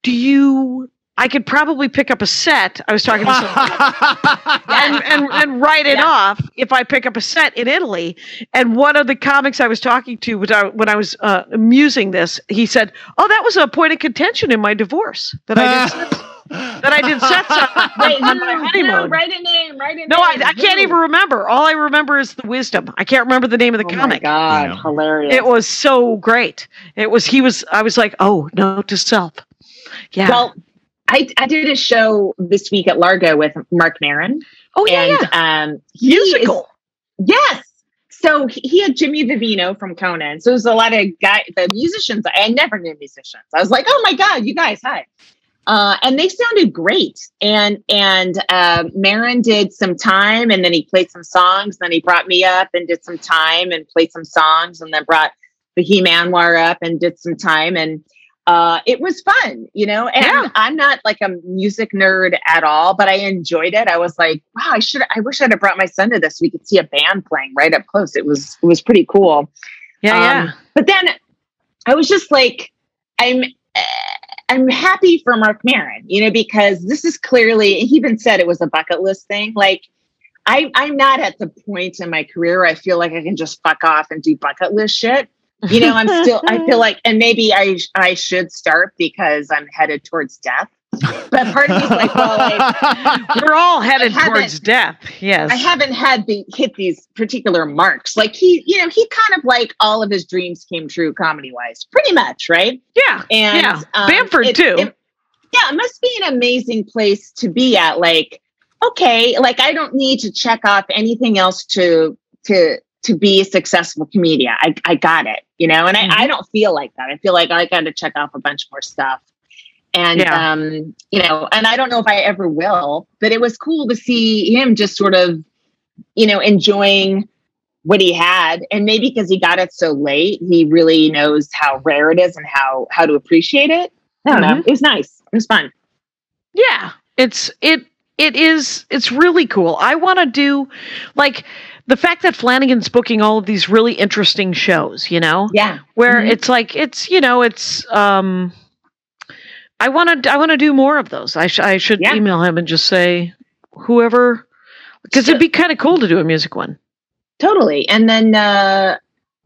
do you? I could probably pick up a set." I was talking to someone and, and and write it Yeah. off if I pick up a set in Italy. And one of the comics I was talking to when I, when I was uh, musing this, he said, "Oh, that was a point of contention in my divorce that I did sets, that I did sets on, Wait, on who, my who, honeymoon." write a name. Write a No, I, name. I can't even remember. All I remember is the wisdom. I can't remember the name of the Oh my comic. God, Yeah. hilarious. It was so great. It was. He was. I was like, oh, note to self. Yeah. Well, I, I did a show this week at Largo with Marc Maron. oh yeah, and yeah. um, he is- Musical. yes. So he he had Jimmy Vivino from Conan. So it was a lot of guy the musicians. I never knew musicians. I was like, oh my god, you guys, hi. Uh, and they sounded great. And and um, Maron did some time, and then he played some songs. Then he brought me up and did some time and played some songs, and then brought Fahim Anwar up and did some time. And uh, it was fun, you know. And Yeah. I'm not like a music nerd at all, but I enjoyed it. I was like, wow, I should. I wish I'd have brought my son to this. We could see a band playing right up close. It was it was pretty cool. Yeah, Um, yeah. But then I was just like, I'm uh, I'm happy for Marc Maron, you know, because this is clearly he even said it was a bucket list thing. Like I I'm not at the point in my career where I feel like I can just fuck off and do bucket list shit. You know, I'm still. I feel like, and maybe I I should start because I'm headed towards death. But part of me's like, well, like, We're all headed towards death. Yes. I haven't had the hit these particular marks. Like he, you know, he kind of like all of his dreams came true comedy wise, pretty much, right? yeah. And yeah. um, Bamford it- too. it- yeah, it must be an amazing place to be at. Like, okay, like I don't need to check off anything else to to to be a successful comedian. I I got it, you know. And Mm-hmm. I, I don't feel like that. I feel like I got to check off a bunch more stuff. And Yeah. um, you know, and I don't know if I ever will, but it was cool to see him just sort of, you know, enjoying what he had and maybe because he got it so late he really knows how rare it is and how how to appreciate it i don't know it was nice it was fun Yeah, it's it it is it's really cool. I want to do like the fact that Flanagan's booking all of these really interesting shows, you know? yeah Where Mhm. it's like it's, you know, it's um I want to I want to do more of those. I sh- I should Yeah. email him and just say whoever cuz it'd be kind of cool to do a music one. totally and then uh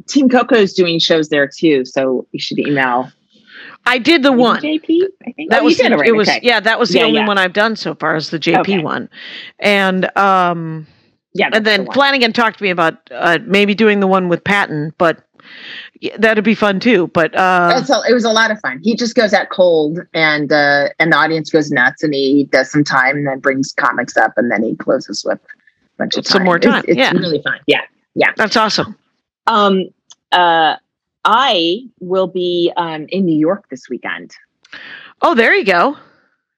team coco's doing shows there too so you should email I did the maybe one. jp i think That oh, was you did already. it was okay. yeah, that was the Yeah, only yeah. one I've done so far is the JP Okay. one. And um yeah and then the. Flanagan talked to me about uh, maybe doing the one with Patton, but yeah, that'd be fun too. But uh, It's a- it was a lot of fun. He just goes out cold, and uh, and the audience goes nuts, and he does some time, and then brings comics up, and then he closes with a bunch of Some time. more It's- time, It's, yeah. really fun. Yeah, yeah. that's awesome. Um. Uh. I will be um in New York this weekend. Oh, there you go.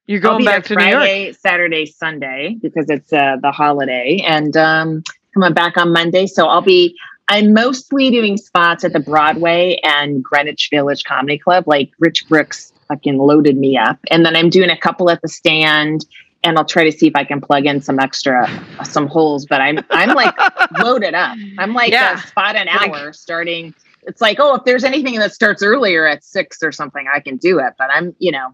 You're going back to there New York. Friday, Saturday, Sunday because it's uh, the holiday, and um, coming back on Monday. So I'll be. I'm mostly doing spots at the Broadway and Greenwich Village Comedy Club. Like Rich Brooks fucking loaded me up, and then I'm doing a couple at the stand, and I'll try to see if I can plug in some extra some holes. But I'm I'm like loaded up. I'm like Yeah. a spot an Like- hour starting. It's like oh, if there's anything that starts earlier at six or something, I can do it. But I'm you know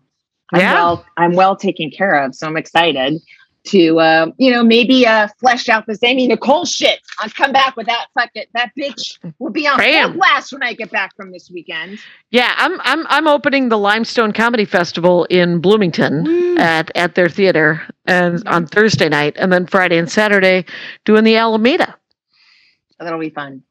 I'm Yeah. well I'm well taken care of, so I'm excited to uh, you know maybe uh, flesh out this Amy Nicole shit. I'll come back with that fucking that bitch will be on Bam. full blast when I get back from this weekend. Yeah, I'm I'm I'm opening the Limestone Comedy Festival in Bloomington at at their theater and on Thursday night, and then Friday and Saturday doing the Alameda. That'll be fun.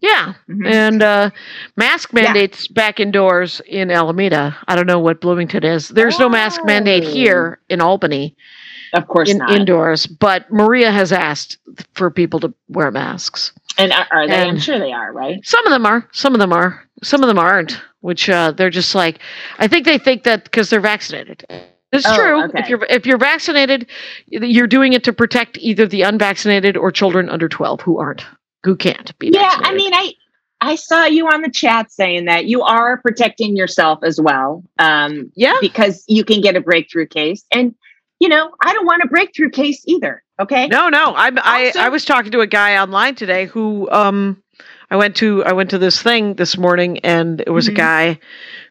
Yeah, Mhm. and uh, mask Yeah. mandates back indoors in Alameda. I don't know what Bloomington is. There's no mask mandate Oh. here in Albany Of course in not. indoors, but Maria has asked for people to wear masks. and are, are they? I'm sure they are, right? Some of them are. Some of them are. Some of them aren't. Which uh, they're just like. I think they think that because they're vaccinated. It's Oh, true. okay. If you're if you're vaccinated, you're doing it to protect either the unvaccinated or children under twelve who aren't, who can't be. Yeah, I mean, I I saw you on the chat saying that you are protecting yourself as well, um, yeah, because you can get a breakthrough case, and you know I don't want a breakthrough case either. Okay, No, no. I'm, I I was talking to a guy online today who um I went to I went to this thing this morning and it was Mhm. a guy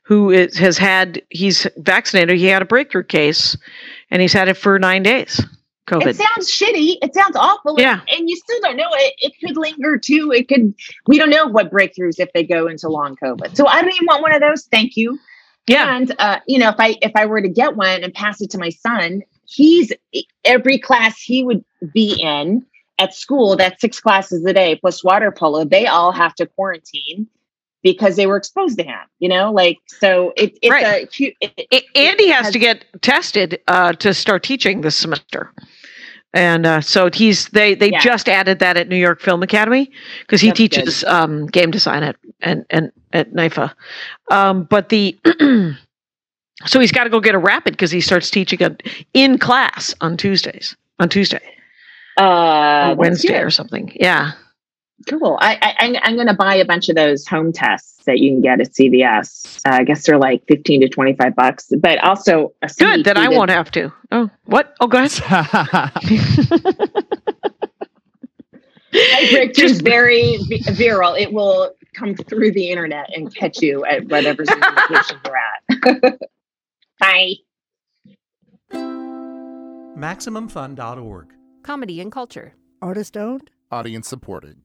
who is, has had he's vaccinated. He had a breakthrough case and he's had it for nine days. COVID. It sounds shitty. It sounds awful. Yeah. And you still don't know it. It could linger too. It could, we don't know what breakthroughs if they go into long COVID. So I don't even want one of those. Thank you. yeah. And, uh, you know, if I, if I were to get one and pass it to my son, he's every class he would be in at school, that's six classes a day plus water polo. They all have to quarantine because they were exposed to him, you know, like, so it, it's Right. a it, A- Andy has has- to get tested uh, to start teaching this semester. And uh, so he's they they Yeah. just added that at New York Film Academy because he That's teaches um, game design at and and at NYFA. Um, but the so he's got to go get a rapid because he starts teaching it in class on Tuesdays on Tuesday uh, or Wednesday or something. Yeah. Cool. I, I I'm, I'm going to buy a bunch of those home tests that you can get at CVS. Uh, I guess they're like 15 to 25 bucks, but also a Good. Then I won't have to. Oh, what? Oh, go ahead. My is Just- very vi- viral. It will come through the internet and catch you at whatever Zoom location you're at. Bye. MaximumFun.org. Comedy and culture. Artist owned? Audience supported.